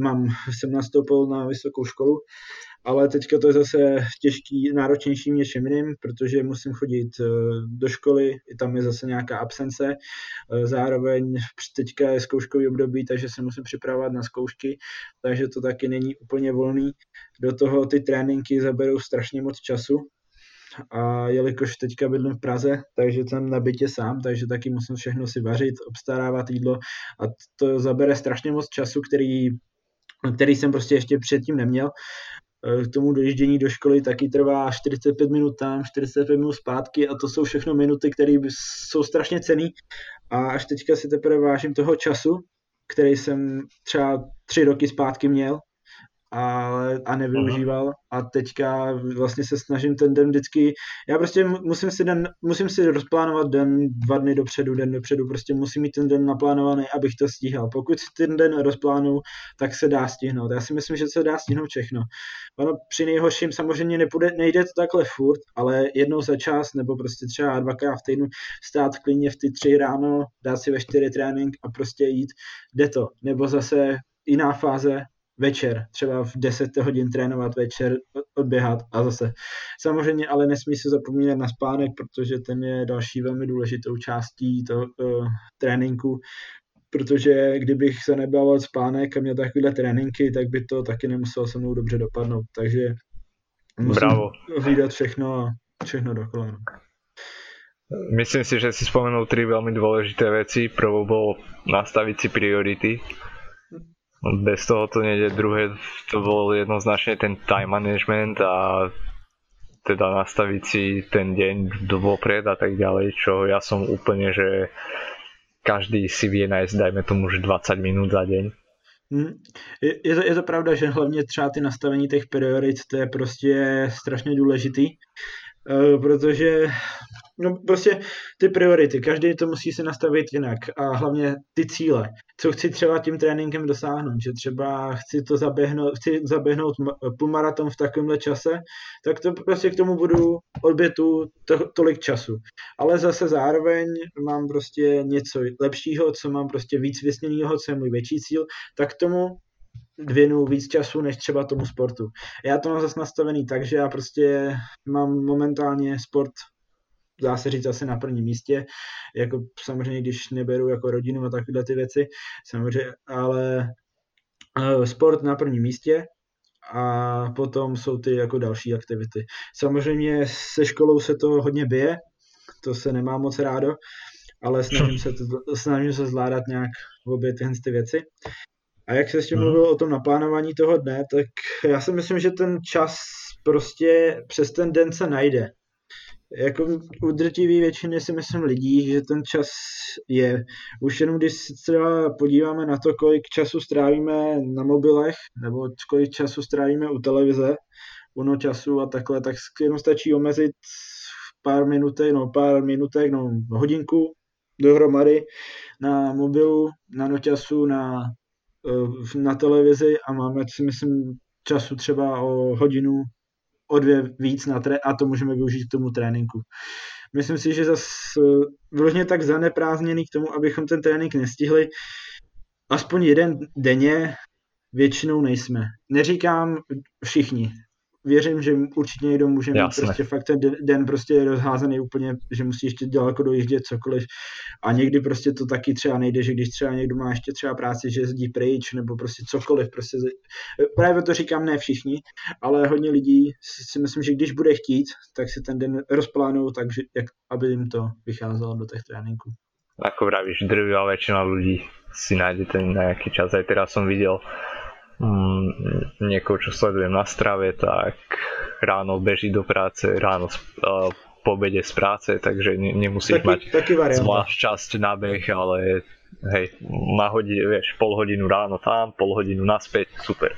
mám, jsem nastoupil na vysokou školu ale teďka to je zase těžký, náročnější něčím jiným, protože musím chodit eh, do školy, tam je zase nějaká absence, eh, zároveň teďka je zkouškový období, takže se musím připravovat na zkoušky, takže to taky není úplně volný. Do toho ty tréninky zaberou strašně moc času, a jelikož teďka bydlím v Praze, takže jsem na bytě sám, takže taky musím všechno si vařit, obstarávat jídlo. A to zabere strašně moc času, který který jsem prostě ještě předtím neměl k tomu dojíždění do školy taky trvá 45 minut tam, 45 minut zpátky a to jsou všechno minuty, které jsou strašně cený a až teďka si teprve vážím toho času, který jsem třeba tři roky zpátky měl a, a nevyužíval a teďka vlastně se snažím ten den vždycky, já prostě musím si, den, musím si rozplánovat den dva dny dopředu, den dopředu, prostě musím mít ten den naplánovaný, abych to stíhal. Pokud si ten den rozplánu, tak se dá stihnout. Já si myslím, že se dá stihnout všechno. Ono při nejhorším samozřejmě nepůjde, nejde to takhle furt, ale jednou za čas nebo prostě třeba dvakrát v týdnu stát klidně v ty tři ráno, dát si ve čtyři trénink a prostě jít, jde to. Nebo zase jiná fáze, večer, třeba v 10 hodin trénovat večer, odběhat a zase. Samozřejmě ale nesmí se zapomínat na spánek, protože ten je další velmi důležitou částí toho uh, tréninku, protože kdybych se nebával spánek a měl takovéhle tréninky, tak by to taky nemuselo se mnou dobře dopadnout. Takže musím Bravo. hlídat všechno a všechno dokola. No. Myslím si, že si spomenul tři velmi důležité věci. Prvou bylo nastavit si priority bez toho to nejde. Druhé to bol jednoznačne ten time management a teda nastaviť si ten deň dovopred a tak ďalej, čo ja som úplne, že každý si vie nájsť, dajme tomu, že 20 minút za deň. Hmm. Je, je, to, je to pravda, že hlavně třeba ty nastavení těch priorit, to je prostě strašně důležitý, uh, protože no prostě ty priority, každý to musí si nastavit jinak a hlavně ty cíle, co chci třeba tím tréninkem dosáhnout, že třeba chci to zaběhnout, chci zaběhnout půlmaraton v takovémhle čase, tak to prostě k tomu budu odbětu to, tolik času. Ale zase zároveň mám prostě něco lepšího, co mám prostě víc vysněného, co je můj větší cíl, tak tomu věnu víc času než třeba tomu sportu. Já to mám zase nastavený tak, že já prostě mám momentálně sport dá se říct asi na prvním místě, jako samozřejmě, když neberu jako rodinu a takové ty věci, samozřejmě, ale uh, sport na prvním místě a potom jsou ty jako další aktivity. Samozřejmě se školou se to hodně bije, to se nemá moc rádo, ale snažím se, to, snažím se zvládat nějak v obě tyhle ty věci. A jak se ještě mluvil o tom naplánování toho dne, tak já si myslím, že ten čas prostě přes ten den se najde jako u drtivý většiny si myslím lidí, že ten čas je. Už jenom když se třeba podíváme na to, kolik času strávíme na mobilech, nebo kolik času strávíme u televize, uno času a takhle, tak jenom stačí omezit pár minutek, no pár minutek, no hodinku dohromady na mobilu, na noťasu, na, eh, na televizi a máme si myslím času třeba o hodinu o dvě víc na tré- a to můžeme využít k tomu tréninku. Myslím si, že zase vyloženě tak zaneprázdněný k tomu, abychom ten trénink nestihli, aspoň jeden denně většinou nejsme. Neříkám všichni. Věřím, že určitě někdo může mít Jasne. prostě fakt ten den prostě rozházený úplně, že musí ještě daleko dojíždět cokoliv a někdy prostě to taky třeba nejde, že když třeba někdo má ještě třeba práci, že jezdí pryč nebo prostě cokoliv, prostě právě to říkám ne všichni, ale hodně lidí si myslím, že když bude chtít, tak si ten den rozplánují tak, jak, aby jim to vycházelo do těch tréninků. Ako vravíš, drvivá väčšina ľudí si nájde ten nejaký čas. Aj teraz som videl mm, niekoho, čo sledujem na strave, tak ráno beží do práce, ráno uh, po obede z práce, takže ne, nemusíš taký, mať taký zvlášť časť na beh, ale hej, na hodinu, vieš, pol hodinu ráno tam, pol hodinu naspäť, super.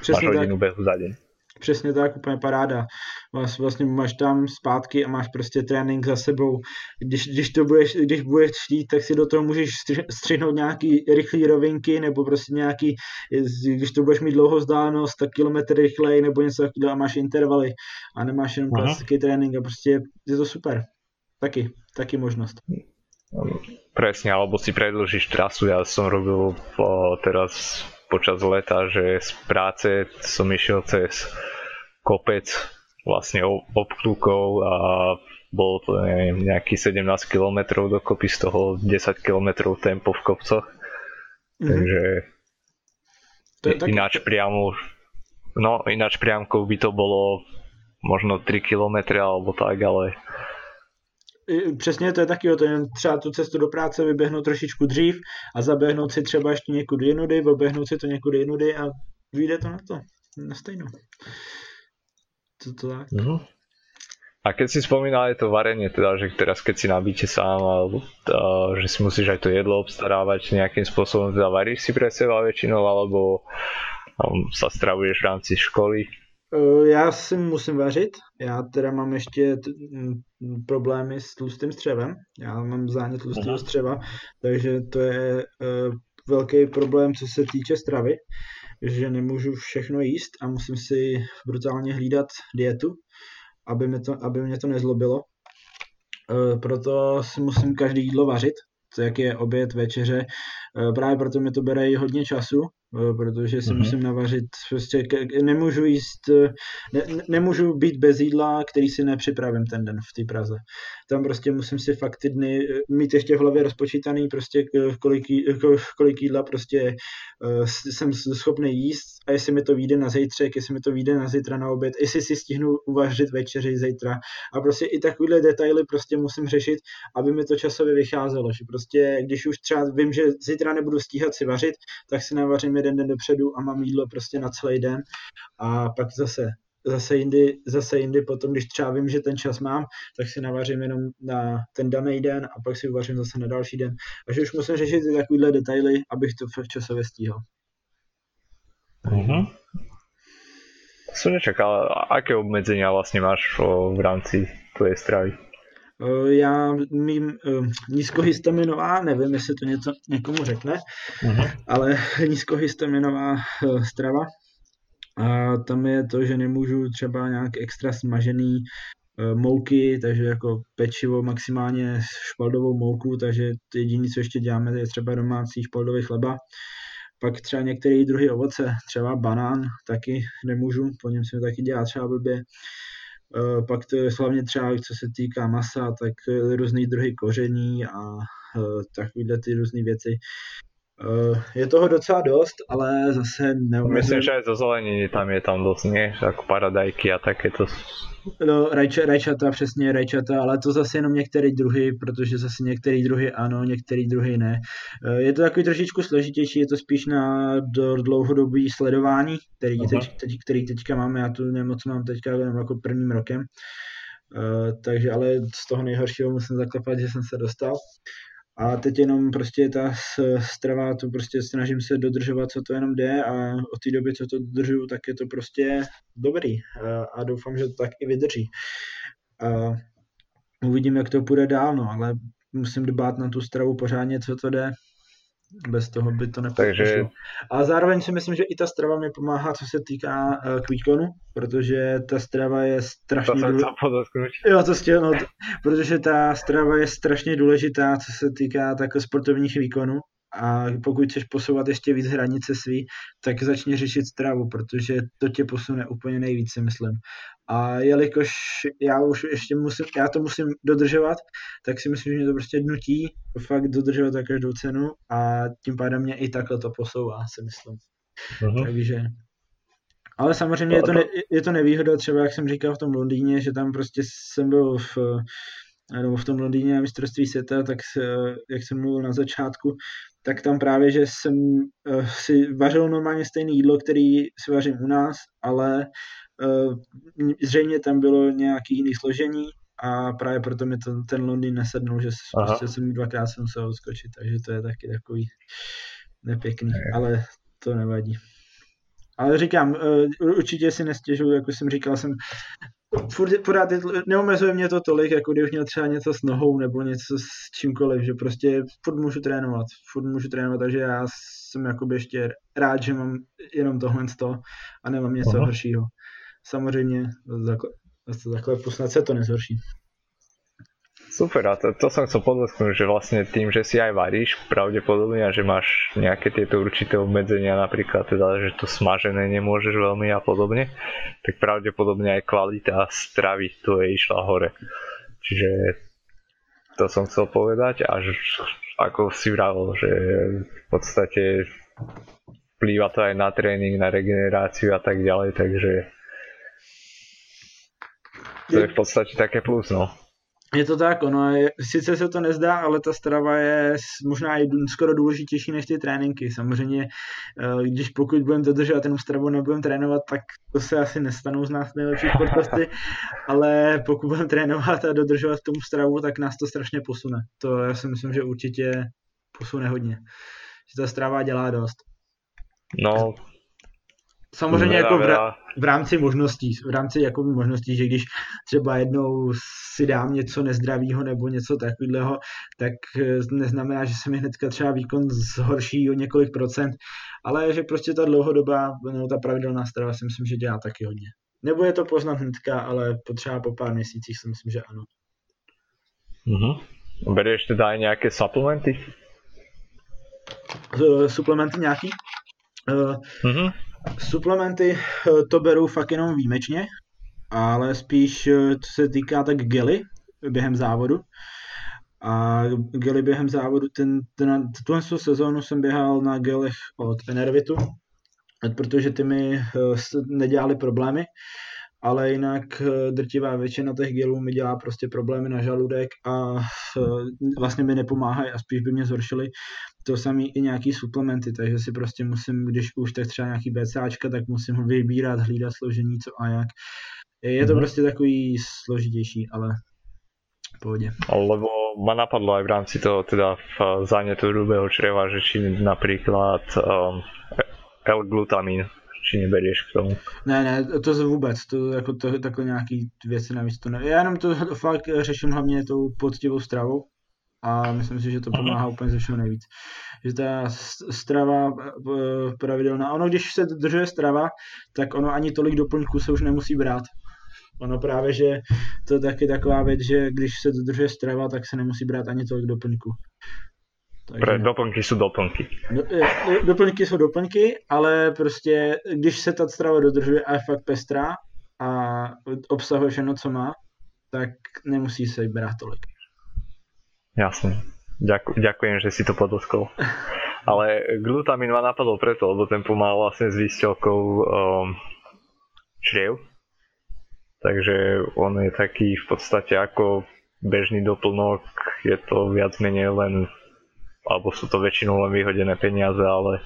Přesně Máš hodinu tak. behu za deň. Přesně tak, úplně paráda. Vlastně, vlastně máš tam zpátky a máš prostě trénink za sebou. Když, když to budeš, když budeš chtít, tak si do toho můžeš střihnout nějaký rychlý rovinky nebo prostě nějaký, když to budeš mít dlouhou vzdálenost, tak kilometr rychlej nebo něco takového a máš intervaly a nemáš jenom klasický trénink a prostě je to super. Taky, taky možnost. Presne, alebo si predlžíš trasu. Ja som robil o, teraz počas leta, že z práce som išiel cez kopec vlastne obklukov a bolo to neviem, nejaký 17 km dokopy, z toho 10 km tempo v kopcoch. Mm-hmm. Takže to je ináč tak... priamo no ináč priamkou by to bolo možno 3 km alebo tak, ale přesně to je taky o to, jen třeba tu cestu do práce vyběhnout trošičku dřív a zaběhnout si třeba ještě někudy jinudy, oběhnout si to někudy jinudy a vyjde to na to, na stejno. To, to tak. Mm-hmm. A keď si spomínal aj to varenie, teda, že teraz keď si nabíte sám, alebo uh, že si musíš aj to jedlo obstarávať nejakým spôsobom, teda varíš si pre seba väčšinou, alebo um, sa stravuješ v rámci školy? Eh, já si musím vařit. Já teda mám ještě t- problémy s tlustým střevem. Já mám zánět tlustého střeva, takže to je uh, velký problém, co se týče stravy, že nemůžu všechno jíst a musím si brutálně hlídat dietu, aby mě to, aby mě to nezlobilo. Uh, proto si musím každý jídlo vařit, jak je oběd, večeře. Uh, právě proto mi to bere i hodně času, protože si mm-hmm. musím navařit, prostě nemůžu jíst, eh, ne, nemůžu být bez jídla, který si nepřipravím ten den v té Praze. Tam prostě musím si fakt ty dny eh, mít ještě v hlavě rozpočítaný prostě kolik, kolik jídla prostě jsem schopný jíst a jestli mi to vyjde na zítřek, jestli mi to vyjde na zítra na oběd, jestli si stihnu uvařit večeři zítra a prostě i takovýhle detaily prostě musím řešit, aby mi to časově vycházelo, že prostě když už třeba vím, že zítra nebudu stíhat si vařit, tak si navařím jeden den dopředu a mám jídlo prostě na celý den a pak zase zase jindy, zase jindy potom, když třeba vím, že ten čas mám, tak si navařím jenom na ten daný den a pak si uvařím zase na další den. A že už musím řešit ty takovýhle detaily, abych to časově stíhal. Mm-hmm. Som nečakal, aké obmedzenia vlastne máš v rámci tvojej stravy? Eh, já mým uh, nízkohistaminová, nevím, jestli to něco někomu řekne, uh-huh. ale nízkohistaminová uh, strava. A tam je to, že nemůžu třeba nějak extra smažený uh, mouky, takže jako pečivo maximálně špaldovou mouku, takže jediné, co ještě děláme, je třeba domácí špaldový chleba. Pak třeba některé druhy ovoce, třeba banán, taky nemůžu, po něm se taky dělá třeba blbě. Eh, pak to je hlavně třeba, co se týká masa, tak různý druhy koření a eh, takovéhle ty různé věci. Je toho docela dost, ale zase neumím. Myslím, že aj zo zeleniny tam je tam dost, nie? Jako paradajky a takéto No, rajča, rajčata, přesně rajčata, ale to zase jenom některé druhy, protože zase některé druhy ano, některé druhy ne. Eh, je to takový trošičku složitější, je to spíš na dlouhodobé sledování, který, teď, teď, který teďka máme, já tu nemoc mám teďka jenom jako prvním rokem. Uh, takže ale z toho nejhoršího musím zaklepat, že jsem se dostal. A teď jenom prostě ta strava, to prostě snažím se dodržovat, co to jenom jde a od té doby, co to dodržuju, tak je to prostě dobrý a doufám, že to tak i vydrží. A uvidím, jak to půjde dál, no, ale musím dbát na tu stravu pořádně, co to jde bez toho by to nepůjde. Takže... A zároveň si myslím, že i ta strava mi pomáhá, co se týká uh, k výkonu, protože ta strava je strašně důležitá. Jo, to no, protože ta strava je strašně důležitá, co se týká tak sportovních výkonů, a pokud chceš posouvat ještě víc hranice svý, tak začni řešit stravu, protože to tě posune úplně nejvíc, si myslím. A jelikož já už ještě musím, já to musím dodržovat, tak si myslím, že mě to prostě nutí fakt dodržovat za každou cenu a tím pádem mě i takhle to posouvá, si myslím. Uh-huh. Takže ale samozřejmě je to, ne, je to nevýhoda, třeba jak jsem říkal v tom Londýně, že tam prostě jsem byl v, nebo v tom Londýně na mistrovství světa, tak jak jsem mluvil na začátku, tak tam právě, že jsem uh, si vařil normálně stejné jídlo, který si vařím u nás, ale uh, zřejmě tam bylo nějaký jiný složení a právě proto mi to, ten Londýn nesednul, že Aha. prostě jsem dvakrát jsem musel odskočit, takže to je taky takový nepěkný, ale to nevadí. Ale říkám, uh, určitě si nestěžuju, jako jsem říkal, jsem furt, pořád neomezuje mě to tolik, jako když měl třeba něco s nohou nebo něco s čímkoliv, že prostě furt můžu trénovat, furt můžu trénovat, takže já jsem jakoby ještě rád, že mám jenom tohle a nemám něco Aha. horšího. Samozřejmě takhle, takhle snad se to nezhorší. Super, a to, to som chcel podotknúť, že vlastne tým, že si aj varíš pravdepodobne a že máš nejaké tieto určité obmedzenia, napríklad teda, že to smažené nemôžeš veľmi a podobne, tak pravdepodobne aj kvalita stravy to je išla hore. Čiže to som chcel povedať a že, ako si vravil, že v podstate vplýva to aj na tréning, na regeneráciu a tak ďalej, takže to je v podstate také plus, no. Je to tak, ono je, sice se to nezdá, ale ta strava je možná i skoro důležitější než ty tréninky. Samozřejmě, eh, když pokud budeme dodržovat ten stravu, nebudeme trénovat, tak to se asi nestanou z nás nejlepší sportovci, ale pokud budeme trénovat a dodržovat tomu stravu, tak nás to strašně posune. To já si myslím, že určitě posune hodně. Že ta strava dělá dost. No, Samozřejmě jako v, v rámci možností, v rámci jako možností, že když třeba jednou si dám něco nezdravého nebo něco takového, tak eh, neznamená, že se mi hnedka třeba výkon zhorší o několik procent, ale že prostě ta dlouhodobá, nebo ta pravidelná strava si myslím, že dělá taky hodně. Nebo je to poznat hnedka, ale potřeba po pár měsících si myslím, že ano. Mhm. Bereš teda aj nějaké suplementy? Uh, suplementy nějaký? Uh, mm-hmm. Suplementy eh, to beru fakt jenom výjimečně, ale spíš eh, co se týká tak gely během závodu. A gely během závodu, ten, ten, tuhle sezónu jsem běhal na gelech od Enervitu, protože ty mi eh, nedělali problémy ale jinak eh, drtivá většina těch gelů mi dělá prostě problémy na žaludek a eh, vlastně mi nepomáhají a spíš by mě zhoršily. To samé i nějaký suplementy, takže si prostě musím, když už tak třeba nějaký BCAčka, tak musím vybírat, hlídat složení, co a jak. Je to mm-hmm. prostě takový složitější, ale v pohodě. Lebo ma napadlo aj v rámci toho teda v zánětu hrubého čreva, že či napríklad um, L-glutamin či neberieš k tomu? Ne, ne, to vůbec, to jako to, takhle nějaký věci navíc to ne. Já jenom to fakt řeším hlavně tou poctivou stravou a myslím si, že to pomáhá úplně ze všeho nejvíc. Že ta strava eh, pravidelná, ono když se držuje strava, tak ono ani tolik doplňků se už nemusí brát. Ono právě, že to je taky taková věc, že když se dodržuje strava, tak se nemusí brát ani tolik doplňků. Takže... Doplňky jsou doplňky. Do, doplňky jsou doplňky, ale prostě když se ta strava dodržuje a je fakt pestrá a obsahuje všechno, co má, tak nemusí se brát tolik. Jasně. Ďakujem, ďakujem, že si to podotkol. Ale glutamin ma napadol preto, lebo ten pomáha vlastne s výstelkou um, čriev. Takže on je taký v podstate ako bežný doplnok, je to viac menej len alebo sú to väčšinou len vyhodené peniaze, ale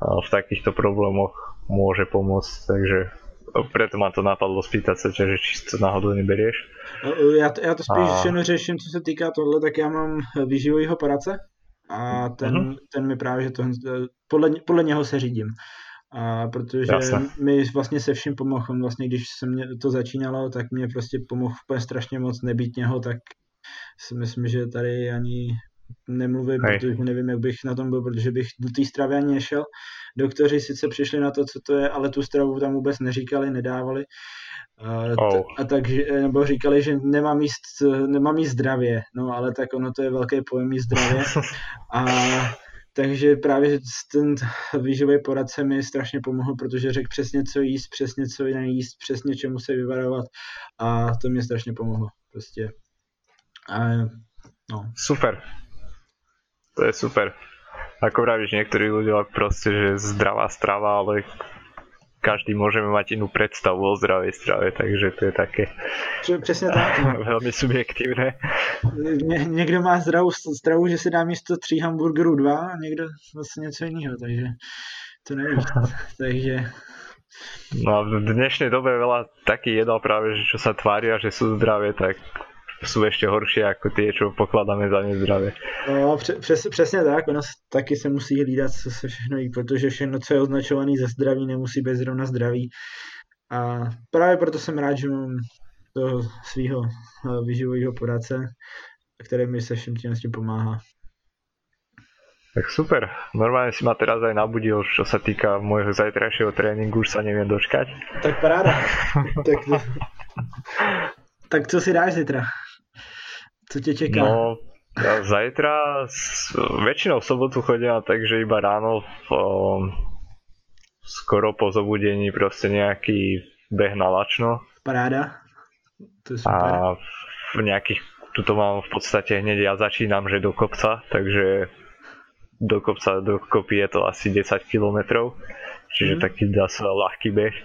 v takýchto problémoch môže pomôcť, takže preto ma to napadlo spýtať sa že či to náhodou neberieš. Já to, já to spíš a... jenom řeším, co se týká tohle, tak já mám výživovýho poradce a ten, uh-huh. ten mi právě, že to, podle, podle něho se řídím. A protože Jasne. mi vlastně se vším pomohl, vlastně když se mě to začínalo, tak mě prostě pomohl úplně strašně moc nebýt něho, tak si myslím, že tady ani nemluvím, Hej. protože nevím, jak bych na tom byl, protože bych do té stravy ani nešel. Doktoři sice přišli na to, co to je, ale tu stravu tam vůbec neříkali, nedávali. A, oh. a tak, nebo říkali, že nemám jíst, nemám jíst zdravě, no ale tak ono to je velké pojem jíst zdravě. A takže právě ten výživový poradce mi strašně pomohl, protože řekl přesně, co jíst, přesně, co nejíst, přesně, čemu se vyvarovat a to mě strašně pomohlo. Prostě. A, no. Super. To je super. Ako vravíš, niektorí ľudia proste, že zdravá strava, ale každý môžeme mať inú predstavu o zdravej strave, takže to je také Přesně tak. Velmi subjektívne. Ně, někdo má zdravou stravu, že si dá místo tří hamburgerů dva a někdo vlastně něco jiného, takže to nevím. takže No a v dnešnej dobe je veľa takých jedál práve, že čo sa tvária, že sú zdravé, tak sú ešte horšie ako tie, čo pokladáme za nezdravé. No, přes, přesně tak, ono taky se musí hlídat, co se všechno jí, protože všechno, co je označované za zdraví, nemusí být zrovna zdraví. A právě proto jsem rád, že mám toho svého eh, výživového poradce, který mi se všem tím, s tím pomáhá. Tak super, normálne si ma teraz aj nabudil, čo sa týka môjho zajtrajšieho tréninku, už sa neviem dočkať. Tak paráda. tak, tak co si dáš zítra? Co tě čeká? No, ja zajtra, väčšinou v sobotu chodím takže iba ráno v, skoro po zobudení proste nejaký beh na lačno. Paráda. To je super. A v nejakých, tuto mám v podstate hneď, ja začínam, že do kopca, takže do kopca, do kopy je to asi 10 km, čiže mm. taký dá sa ľahký beh.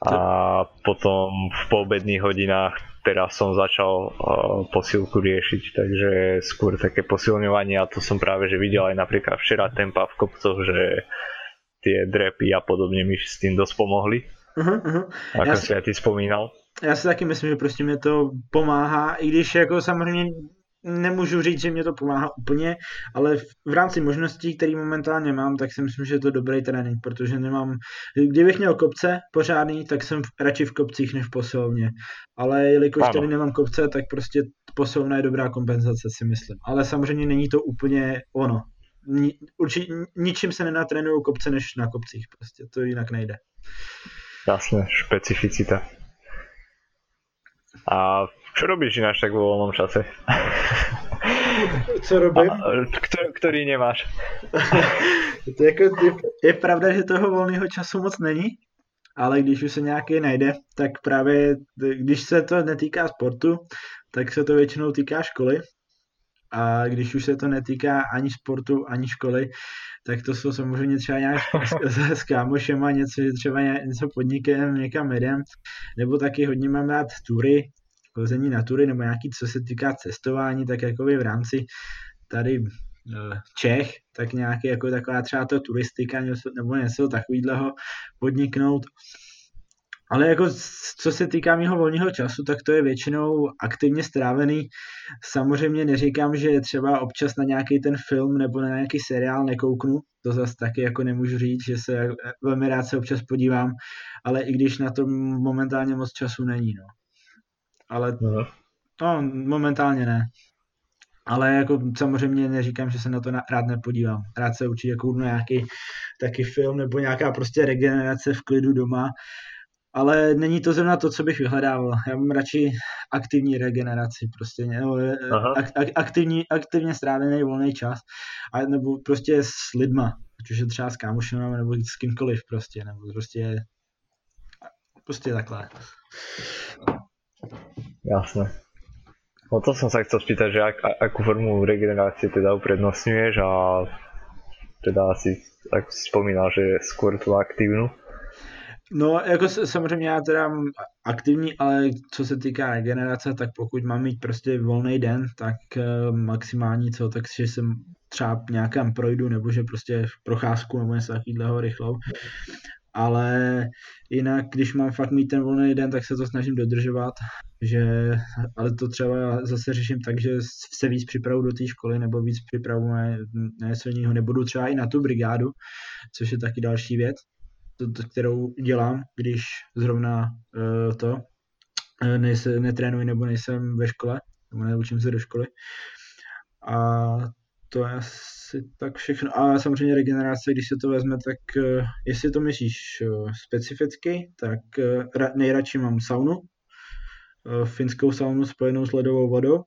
A potom v poobedných hodinách teraz som začal uh, posilku riešiť, takže skôr také posilňovanie a to som práve že videl aj napríklad včera tempa v kopcoch, že tie drepy a podobne mi s tým dosť pomohli. Uh-huh, uh-huh. Ako si aj ty spomínal. Já si taky myslím, že prostě mě to pomáhá, i když jako samozřejmě nemůžu říct, že mě to pomáhá úplně, ale v rámci možností, které momentálně mám, tak si myslím, že je to dobrý trénink, protože nemám, kdybych měl kopce pořádný, tak jsem radši v kopcích než v posilovně. Ale jelikož tady nemám kopce, tak prostě posilovna je dobrá kompenzace, si myslím. Ale samozřejmě není to úplně ono. Ni, určitě ničím se nenatrénují kopce než na kopcích, prostě to jinak nejde. Jasné, špecificita. A čo robíš ináč tak vo voľnom čase? Co robím? Ktorý, ktorý nemáš? to jako, je, je pravda, že toho volného času moc není, ale když už se nějaký najde, tak právě když se to netýká sportu, tak se to většinou týká školy. A když už se to netýká ani sportu, ani školy, tak to jsou samozřejmě třeba nějak s, s kámošema, něco, že třeba něco podnikem, někam jedem, nebo taky hodně mám rád tury, chození na tury nebo nějaký, co se týká cestování, tak jako v rámci tady eh, Čech, tak nějaký jako taková třeba to turistika nebo něco takového podniknout. Ale jako co se týká mého volného času, tak to je většinou aktivně strávený. Samozřejmě neříkám, že třeba občas na nějaký ten film nebo na nějaký seriál nekouknu, to zase taky jako nemůžu říct, že se velmi rád se občas podívám, ale i když na to momentálně moc času není. No ale no, momentálně ne. Ale jako samozřejmě neříkám, že se na to rád nepodívám. Rád se určitě kouknu nějaký taky film nebo nějaká prostě regenerace v klidu doma, ale není to zrovna to, co bych vyhledával. Já mám radši aktivní regeneraci, prostě nebo ak, ak, aktivní, aktivně strávený volný čas, a, nebo prostě s lidma, ať už je třeba s kámošem nebo s kýmkoliv prostě, nebo prostě prostě takhle. Jasné. O to som sa chcel spýtať, že ak, akú formu regenerácie teda uprednostňuješ a teda asi, ako si spomínal, že skôr tu aktívnu. No, jako samozřejmě já teda aktivní, ale co se týká regenerace, tak pokud mám mít prostě volný den, tak uh, maximální co, tak si jsem třeba nějakam projdu, nebo že prostě procházku nebo něco takového rychlou ale jinak, když mám fakt mít ten volný den, tak se to snažím dodržovat, že, ale to třeba zase řeším tak, že se víc připravu do té školy nebo víc připravu na, na něco jiného, nebudu třeba i na tu brigádu, což je taky další věc, to, to, kterou dělám, když zrovna uh, to uh, nejse, netrénuji nebo nejsem ve škole, nebo neučím se do školy. A to je asi tak všechno. A samozřejmě regenerace, když se to vezme, tak uh, jestli to myslíš uh, specificky, tak uh, nejradši mám saunu, finskou saunu spojenou s ledovou vodou,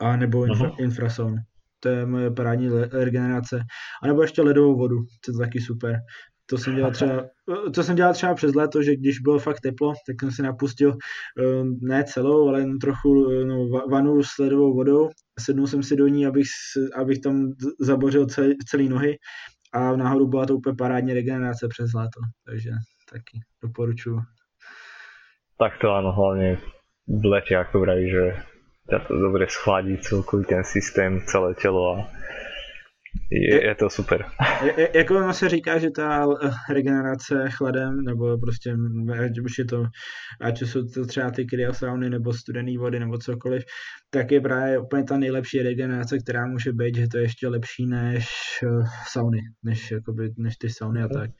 a nebo infra, infrasaunu. to je moje parádní regenerace. A nebo ještě ledovou vodu, to je taky super. To jsem dělal třeba, to jsem dělal třeba přes léto, že když bylo fakt teplo, tak jsem si napustil eh, ne celou, ale trochu eh, no, vanu s ledovou vodou. Sednul jsem si do ní, abych, abych tam zabořil celý, celý nohy a náhodou byla to úplně parádní regenerace přes léto, takže taky doporučuji. Tak to ano, hlavně v lete, ako vraví, že to dobre schladí celkový ten systém, celé tělo a je, je to super. Je, jako se říká, že ta regenerace chladem, nebo prostě, ať už je to, ať jsou to třeba ty kryosauny, nebo studené vody, nebo cokoliv, tak je právě úplně ta nejlepší regenerace, která může být, že to je ještě lepší než uh, sauny, než, jakoby, než ty sauny a mhm. tak.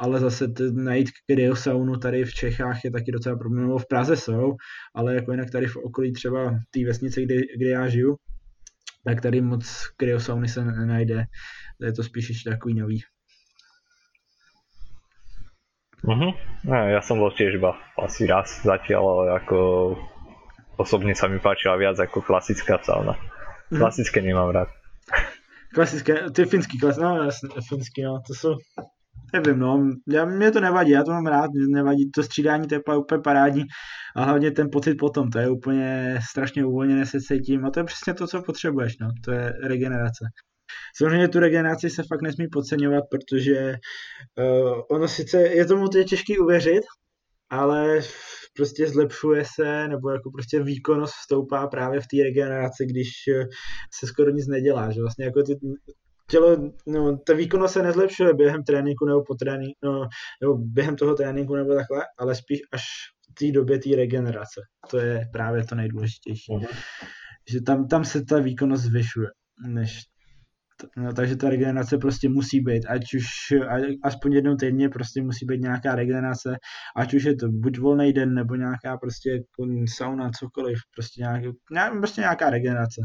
Ale zase t- najít kryosaunu tady v Čechách je taky docela problém, v Praze jsou, ale jako jinak tady v okolí třeba té vesnice, kde, kde já žiju, tak tady moc kryosauny se nenajde. Je to spíš ještě takový nový. Uh-huh. No, ja som bol tiež iba asi raz zatiaľ, ale ako osobne sa mi páčila viac ako klasická sauna. Mhm. Klasické nemám rád. Klasické, ty finský klas, no jasně, finský, no, to jsou, nevím, no, já, mě to nevadí, já to mám rád, mě nevadí, to střídání to je úplně parádní. A hlavně ten pocit potom, to je úplně strašně uvolněné se cítím. A to je přesně to, co potřebuješ, no, to je regenerace. Samozřejmě tu regeneraci se fakt nesmí podceňovat, protože uh, ono sice, je tomu teď těžký uvěřit, ale prostě zlepšuje se, nebo jako prostě výkonnost stoupá právě v té regeneraci, když eh, se skoro nic nedělá, že vlastně jako ty, tělo, no, ta výkonnost se nezlepšuje během tréninku nebo po tréninku, no, nebo během toho tréninku nebo takhle, ale spíš až v té době té regenerace. To je právě to nejdůležitější. Uh-huh. Že tam, tam se ta výkonnost zvyšuje, než No, takže ta regenerace prostě musí být, ať už aspoň jednou týdně prostě musí být nějaká regenerace, ať už je to buď volný den, nebo nějaká prostě sauna, cokoliv, prostě, nějaký, prostě nějaká regenerace.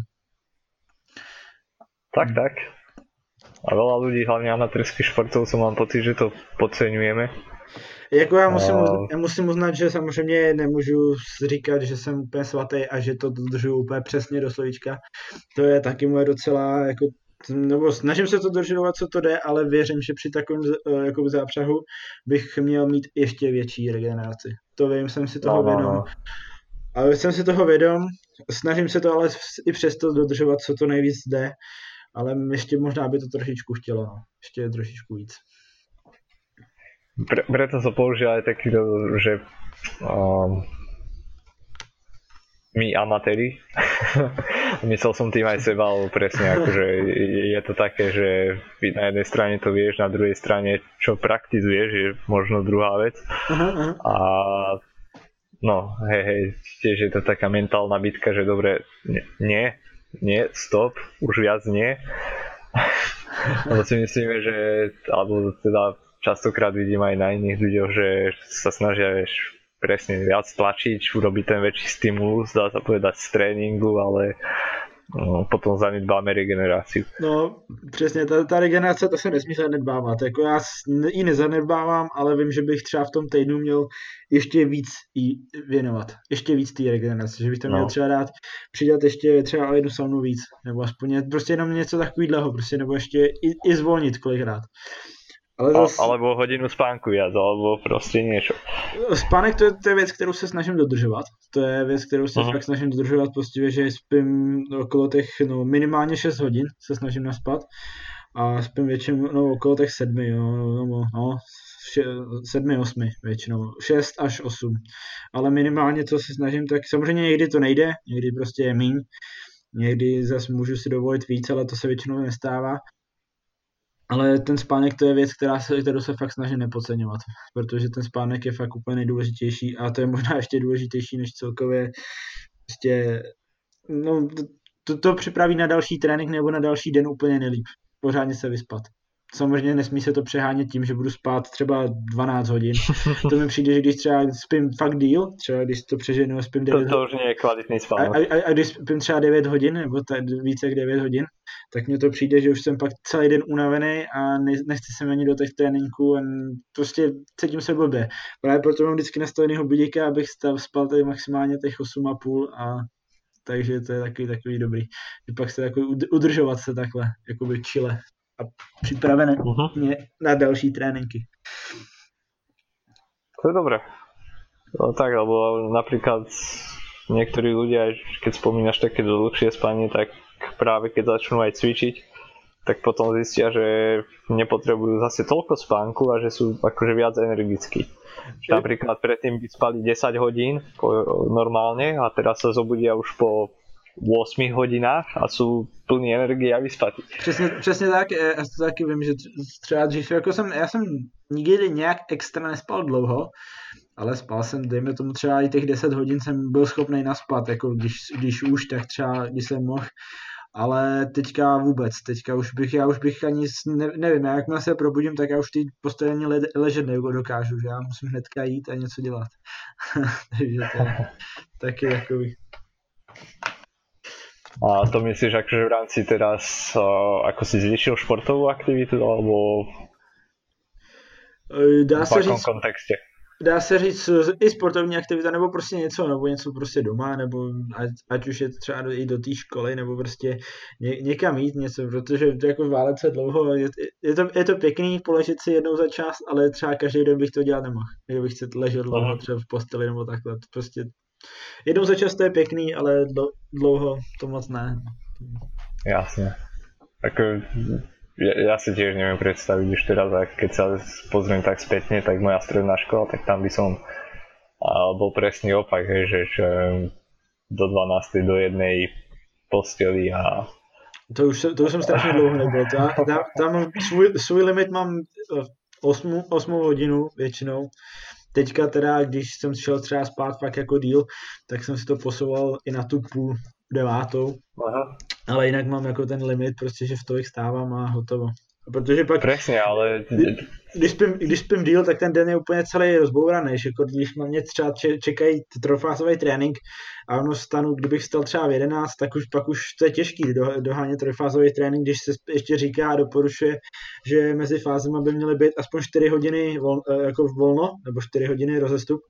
Tak, tak. A veľa ľudí, hlavně amatérských športovců, mám pocit, že to podceňujeme. Jako já musím, já musím uznat, že samozřejmě nemůžu říkat, že jsem úplně svatý a že to dodržuju úplně přesně do slovíčka. To je taky moje docela, jako, nebo snažím se to dodržovat, co to jde, ale věřím, že při takovém uh, jako zápřahu bych měl mít ještě větší regeneraci. To vím, jsem si toho no, vědom. No. Ale jsem si toho vědom, snažím se to ale i přesto dodržovat, co to nejvíc jde ale ještě možná by to trošičku chtělo, no. ještě trošičku víc. Pre, preto som použil aj že um, my amatéri, myslel som tým aj seba, ale presne akože je to také, že na jednej strane to vieš, na druhej strane čo praktizuješ je možno druhá vec. Uh-huh. A no, hej, hej, tiež je to taká mentálna bitka, že dobre, nie, nie, stop, už viac nie. Lebo si myslíme, že, alebo teda častokrát vidím aj na iných ľuďoch, že sa snažia vieš, presne viac tlačiť, urobiť ten väčší stimulus, dá sa povedať z tréningu, ale no, potom zanedbáme regeneraci. No, přesně, ta, ta regenerace, ta se nesmí zanedbávat. Jako já ji nezanedbávám, ale vím, že bych třeba v tom týdnu měl ještě víc jí věnovat. Ještě víc té regenerace, že bych to měl no. třeba dát, přidat ještě třeba o jednu saunu víc, nebo aspoň prostě jenom něco takového, prostě, nebo ještě i, i zvolnit kolikrát. Ale zas... Alebo hodinu spánku viac, alebo prostě něco. Spánek to je, to je věc, kterou se snažím dodržovat. To je věc, kterou se uh-huh. fakt snažím dodržovat, prostě, že spím okolo těch no, minimálně 6 hodin se snažím naspat a spím většinou no, okolo těch 7, jo, no, no, 7, 8 většinou, 6 až 8. Ale minimálně, co se snažím, tak samozřejmě někdy to nejde, někdy prostě je míň, někdy zase můžu si dovolit víc, ale to se většinou nestává. Ale ten spánek to je věc, která se, kterou se fakt snaží nepodceňovat, protože ten spánek je fakt úplně nejdůležitější a to je možná ještě důležitější než celkově prostě, no, to, to připraví na další trénink nebo na další den úplně nelíp. Pořádně se vyspat. Samozřejmě nesmí se to přehánět tím, že budu spát třeba 12 hodin. To mi přijde, že když třeba spím fakt díl, třeba když to přeženu spím 9 hodin. To, to už je kvalitní spánok. A, a, a, když spím třeba 9 hodin, nebo více jak 9 hodin, tak mně to přijde, že už jsem pak celý den unavený a ne, nechci se ani do těch tréninků a prostě cítím se blbě. Právě proto mám vždycky nastaveného budíka, abych stav, spal tady maximálně těch 8,5 a takže to je takový, takový dobrý. Že pak se takový udržovat se takhle, jakoby čile a připravené uh-huh. na další tréninky. To je dobré. No tak, lebo napríklad niektorí ľudia, keď spomínaš také dlhšie spanie, tak práve keď začnú aj cvičiť, tak potom zistia, že nepotrebujú zase toľko spánku a že sú akože viac energickí. Napríklad predtým by spali 10 hodín normálne a teraz sa zobudia už po 8 hodinách a jsou plný energie a vyspatí. Přesně, přesně tak, já to taky vím, že třeba dřív, jako jsem, já jsem nikdy nějak extra nespal dlouho, ale spal jsem, dejme tomu třeba i těch 10 hodin jsem byl schopný naspat, jako když, když už, tak třeba když jsem mohl, ale teďka vůbec, teďka už bych, já už bych ani, ne, nevím, já jakmile se probudím, tak já už ty postavení le, ležet dokážu, že já musím hnedka jít a něco dělat. Takže to je taky takový. A to myslíš akože v rámci teraz, ako si zvýšil športovou aktivitu, alebo dá se říct, kontexte? dá se říct i sportovní aktivita, nebo prostě něco, nebo něco prostě doma, nebo ať, ať už je třeba do, i do té školy, nebo prostě ně, někam jít něco, protože to jako válece dlouho, je, je, to, je to pěkný poležet si jednou za čas, ale třeba každý den bych to dělat nemohl, kdybych se ležel dlouho třeba v posteli nebo takhle, prostě jednou za čas to je pěkný, ale dlouho to moc ne. Jasně. Tak ja, ja si tiež neviem predstaviť už teraz, a keď sa pozriem tak spätne, tak moja stredná škola, tak tam by som a bol presný opak, hej, že, že do 12. do jednej posteli a to už, to už jsem strašně dlouho nebyl. Tam, tam, tam svůj, svůj limit mám 8, 8 hodinu většinou. Teďka teda, když jsem šel třeba spát fakt jako díl, tak jsem si to posouval i na tu půl devátou. Aha. Ale jinak mám jako ten limit, prostě, že v tolik stávám a hotovo. Protože pak, Presně, ale... Když spím, když spím díl, tak ten den je úplně celý rozbouraný. Jako když na mě třeba čekají trojfázový trénink a ono stanu, kdybych stal třeba v 11, tak už pak už to je těžký do, dohánět trojfázový trénink, když se ještě říká a doporučuje, že mezi fázemi by měly být aspoň 4 hodiny vol, eh, jako volno, nebo 4 hodiny rozestup.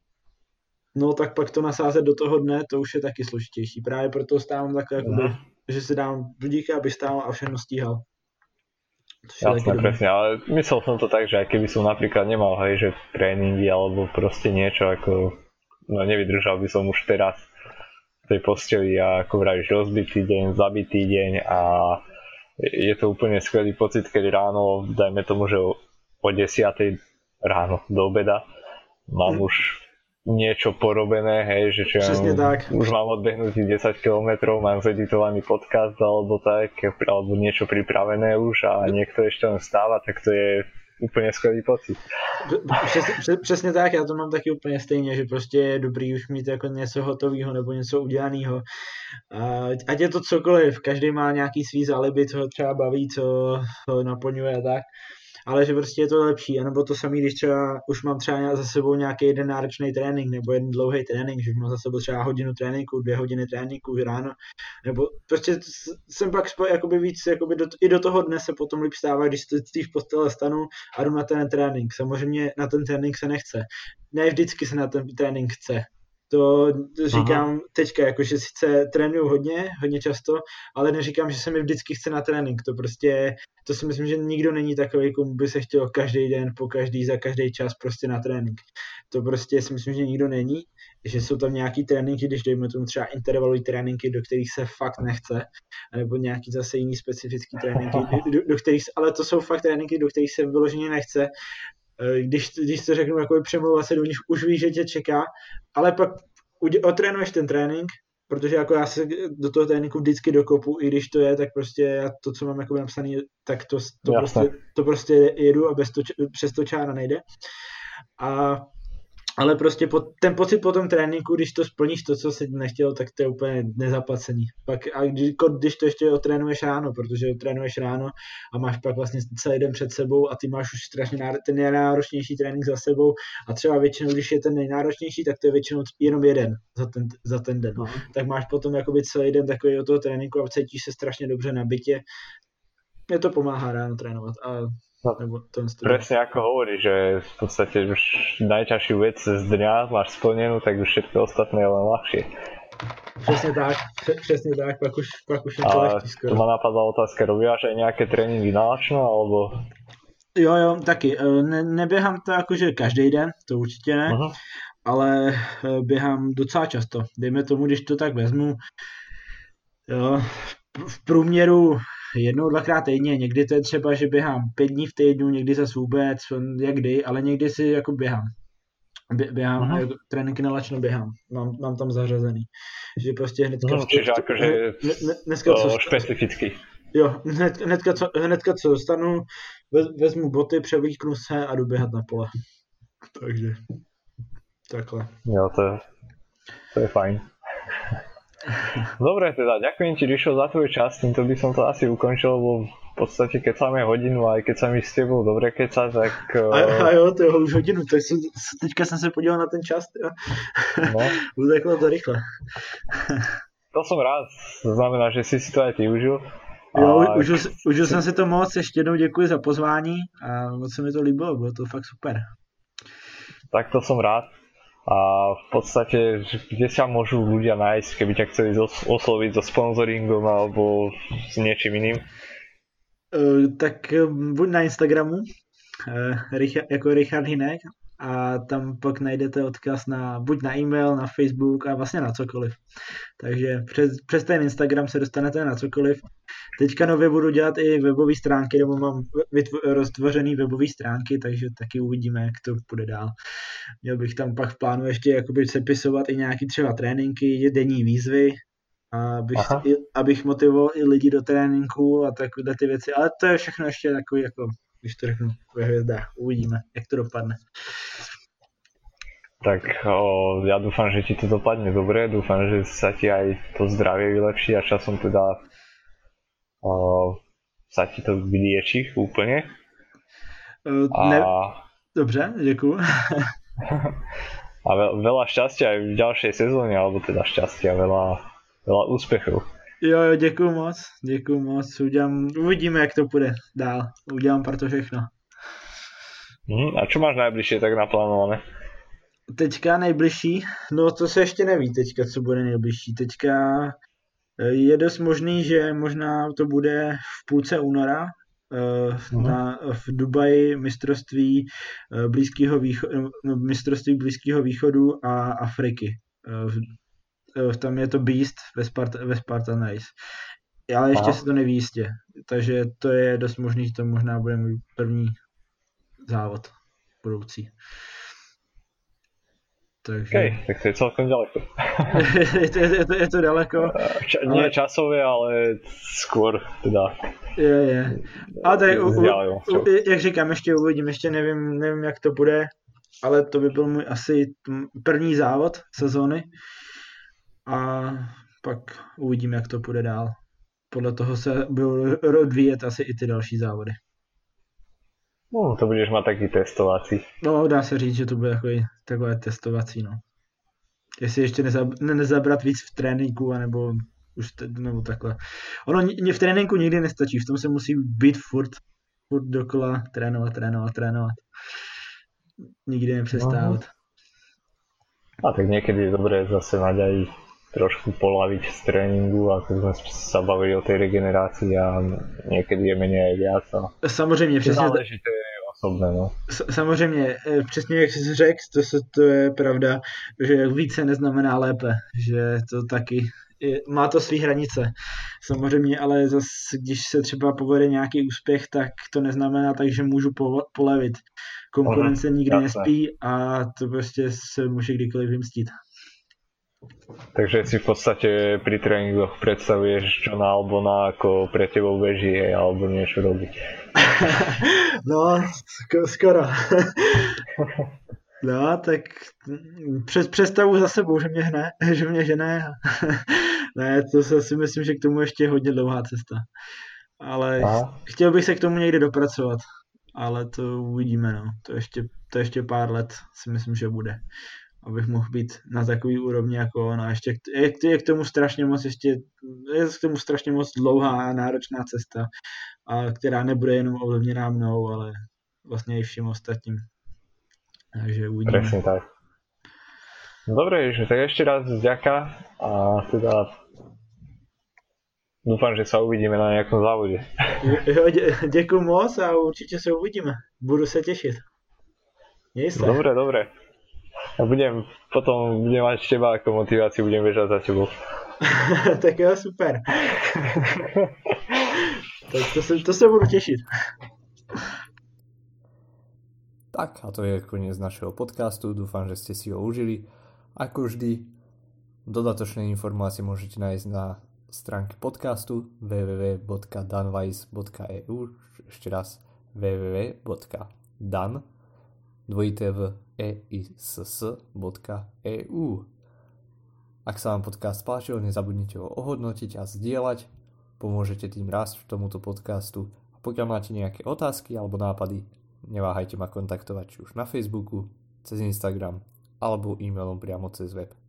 No tak pak to nasázet do toho dne, to už je taky složitější. Právě proto stávám takhle, jakoby, že si dám budíka, aby stál a všechno stíhal. Jasné, presne, ale myslel som to tak, že aj keby som napríklad nemal, hej, že tréningy alebo proste niečo ako, no nevydržal by som už teraz v tej posteli a ako vravíš, rozbitý deň, zabitý deň a je to úplne skvelý pocit, keď ráno, dajme tomu, že o 10 ráno do obeda mám mm. už niečo porobené, hej, že čo ja tak. už mám odbehnutý 10 km, mám zeditovaný podcast alebo tak, alebo niečo pripravené už a niekto ešte len stáva, tak to je úplně skvělý pocit. Přesně, přesně tak, já to mám taky úplně stejně, že prostě je dobrý už mít jako něco hotového nebo něco udělaného. Ať je to cokoliv, každý má nějaký svý záliby, co ho třeba baví, co ho naplňuje a tak ale že prostě je to lepší, anebo to samý, když třeba už mám třeba za sebou nějaký jeden náročný trénink, nebo jeden dlouhý trénink, že mám za sebou třeba hodinu tréninku, dvě hodiny tréninku ráno, nebo prostě jsem pak jakoby víc, jakoby do, i do toho dne se potom líp stává, když si v postele stanu a jdu na ten trénink. Samozřejmě na ten trénink se nechce. Ne vždycky se na ten trénink chce, to říkám Aha. teďka, jakože sice trénuju hodně, hodně často, ale neříkám, že se mi vždycky chce na trénink. To prostě, to si myslím, že nikdo není takový, komu by se chtěl každý den, po každý, za každý čas prostě na trénink. To prostě si myslím, že nikdo není, že jsou tam nějaký tréninky, když dejme tomu třeba intervalový tréninky, do kterých se fakt nechce, nebo nějaký zase jiný specifický tréninky, do, do kterých, ale to jsou fakt tréninky, do kterých se vyloženě nechce když, když se řeknu, jako přemlouvat se do nich, už víš, že tě čeká, ale pak otrénuješ ten trénink, protože jako já se do toho tréninku vždycky dokopu, i když to je, tak prostě já to, co mám jako napsaný, tak to, to, prostě, to prostě jedu a bez to, přes to čára nejde. A ale prostě po, ten pocit po tom tréninku, když to splníš to, co jsi nechtěl, tak to je úplně nezaplacení. Pak, a když, když to ještě otrénuješ ráno, protože otrénuješ ráno a máš pak vlastně celý den před sebou a ty máš už strašně náro, ten nejnáročnější trénink za sebou a třeba většinou, když je ten nejnáročnější, tak to je většinou jenom jeden za ten, za ten den. Uh-huh. Tak máš potom jakoby celý den takový od toho tréninku a cítíš se strašně dobře na bytě. Mě to pomáhá ráno trénovat a No, presne ako hovorí, že v podstate už najťažšiu vec z dňa máš splnenú, tak už všetko ostatné je len ľahšie. Přesně tak, přesně tak, pak už, pak už je to lehčí skoro. To ma napadla otázka, robíš aj nějaké tréninky náročno, alebo... Jo, jo, taky. E, ne, neběhám to jakože každý den, to určitě ne, uh-huh. ale e, běhám docela často. Dejme tomu, když to tak vezmu, jo, v průměru jednou, dvakrát týdně, někdy to je třeba, že běhám pět dní v týdnu, někdy zase vůbec, jak kdy, ale někdy si jako běhám. Bě, běhám, jako, tréninky na lačno běhám, mám, mám tam zařazený. Že prostě hnedka... No, čiže jakože ne, ne, dneska, co, specifický. Jo, hned, hnedka, co, hnedka co dostanu, vezmu boty, převlíknu se a jdu běhat na pole. Takže takhle. Jo, to je, to je fajn. Dobre teda, ďakujem ti Rišo za tvoj čas, týmto by som to asi ukončil, lebo v podstate keď máme hodinu, aj keď sa mi s tebou dobre keca, tak... A, a jo, to je už hodinu, tak jsem, teďka jsem se podíval na ten čas, jo. No. Uteklo to rychle. to som rád, to znamená, že si si to aj ty užil. Jo, a... užil, užil jsem si to moc, ještě jednou děkuji za pozvání a moc se mi to líbilo, bylo to fakt super. Tak to som rád a v podstate, kde sa môžu ľudia nájsť, keby ťa chceli osloviť so sponsoringom alebo s niečím iným? Uh, tak uh, buď na Instagramu, uh, Richard, jako Richard Hinek, a tam pak najdete odkaz na buď na e-mail, na Facebook a vlastně na cokoliv. Takže přes, přes ten Instagram se dostanete na cokoliv. Teďka nově budu dělat i webové stránky, nebo mám roztvořený webové stránky, takže taky uvidíme, jak to bude dál. Měl bych tam pak v plánu ještě jakoby sepisovat i nějaký třeba tréninky, denní výzvy, abych, abych motivoval i lidi do tréninku a takové ty věci, ale to je všechno ještě takový jako když to řeknu ve hvězdách. Uvidíme, jak to dopadne. Tak o, ja dúfam, že ti to dopadne dobre, dúfam, že sa ti aj to zdravie vylepší a časom teda o, sa ti to vylieči úplne. Uh, ne... A... Dobře, děkuju. a veľa šťastia aj v ďalšej sezóne, alebo teda šťastia, veľa, veľa úspechov. Jo, jo, děkuju moc, děkuju moc, udělám, uvidíme, jak to půjde dál, udělám pro to všechno. Hmm, a co máš nejbližší tak naplánované? Teďka nejbližší, no to se ještě neví teďka, co bude nejbližší. Teďka eh, je dost možný, že možná to bude v půlce února, uh, na, v Dubaji mistrovství uh, blízkého východu, no, mistrovství blízkého východu a Afriky. Eh, tam je to Beast ve, Spart- ve Spartan Race. Ale ještě se to neví jistě, takže to je dost možný, že to možná bude můj první závod budoucí. Takže... Okay, tak to je celkem daleko. je, to, je, to, je to daleko. Ča, ale... Nie časově, ale skôr teda. Je, je. A tady, u, u, u, jak říkám, ještě uvidím, ještě nevím, nevím, jak to bude, ale to by byl můj asi první závod sezóny a pak uvidíme, jak to půjde dál. Podle toho se budou odvíjet asi i ty další závody. No, to budeš mít taky testovací. No, dá se říct, že to bude takový, takové testovací, no. Jestli ještě nezab, ne, nezabrat víc v tréninku, anebo už te, nebo takhle. Ono v tréninku nikdy nestačí, v tom se musí být furt, furt dokola trénovat, trénovat, trénovat. Nikdy nepřestávat. A tak někdy je dobré zase mať aj trošku polaviť z tréninku, ako sme sa bavili o tej regenerácii a někdy je méně aj viac. A samozřejmě, přesně. Záleží, to je osobné, no. Samozřejmě, e, přesně jak jsi řekl, to, to je pravda, že více neznamená lépe, že to taky má to své hranice. Samozřejmě, ale zase, když se třeba povede nějaký úspěch, tak to neznamená tak, že můžu po, polevit. Konkurence nikdy nespí a to prostě se může kdykoliv vymstit. Takže si v podstate pri tréningoch predstavuješ čo na Albona ako pre tebou beží alebo niečo robí. no, skoro. No, tak přes, představu za sebou, že mě hne, že mě žene. ne, to se si myslím, že k tomu ještě je hodně dlouhá cesta. Ale Aha. chtěl bych se k tomu někdy dopracovat. Ale to uvidíme, no. To ještě, to ještě pár let si myslím, že bude abych mohl být na takový úrovni jako on a ještě je, je k tomu strašně moc ještě, je k tomu strašně moc dlouhá a náročná cesta, a která nebude jenom ovlivněná mnou, ale vlastně i všem ostatním. Takže uvidíme. Přesně tak. Dobre, že tak ešte raz ďaká a teda dúfam, že sa uvidíme na nejakom závode. Jo, dě, děkuji moc a určitě se uvidíme. Budu se těšit. Měj se. Dobre, dobre. Ja budem, potom budem mať teba ako motiváciu, budem bežať za tebou. tak jo, super. tak to se, to se budu těšit. Tak a to je koniec našeho podcastu, dúfam, že ste si ho užili. Ako vždy, dodatočné informácie môžete nájsť na stránke podcastu www.danwise.eu ešte raz www.dan dvojité v eiss.eu Ak sa vám podcast páčil, nezabudnite ho ohodnotiť a zdieľať. Pomôžete tým rásť tomuto podcastu. A pokiaľ máte nejaké otázky alebo nápady, neváhajte ma kontaktovať či už na Facebooku, cez Instagram alebo e-mailom priamo cez web.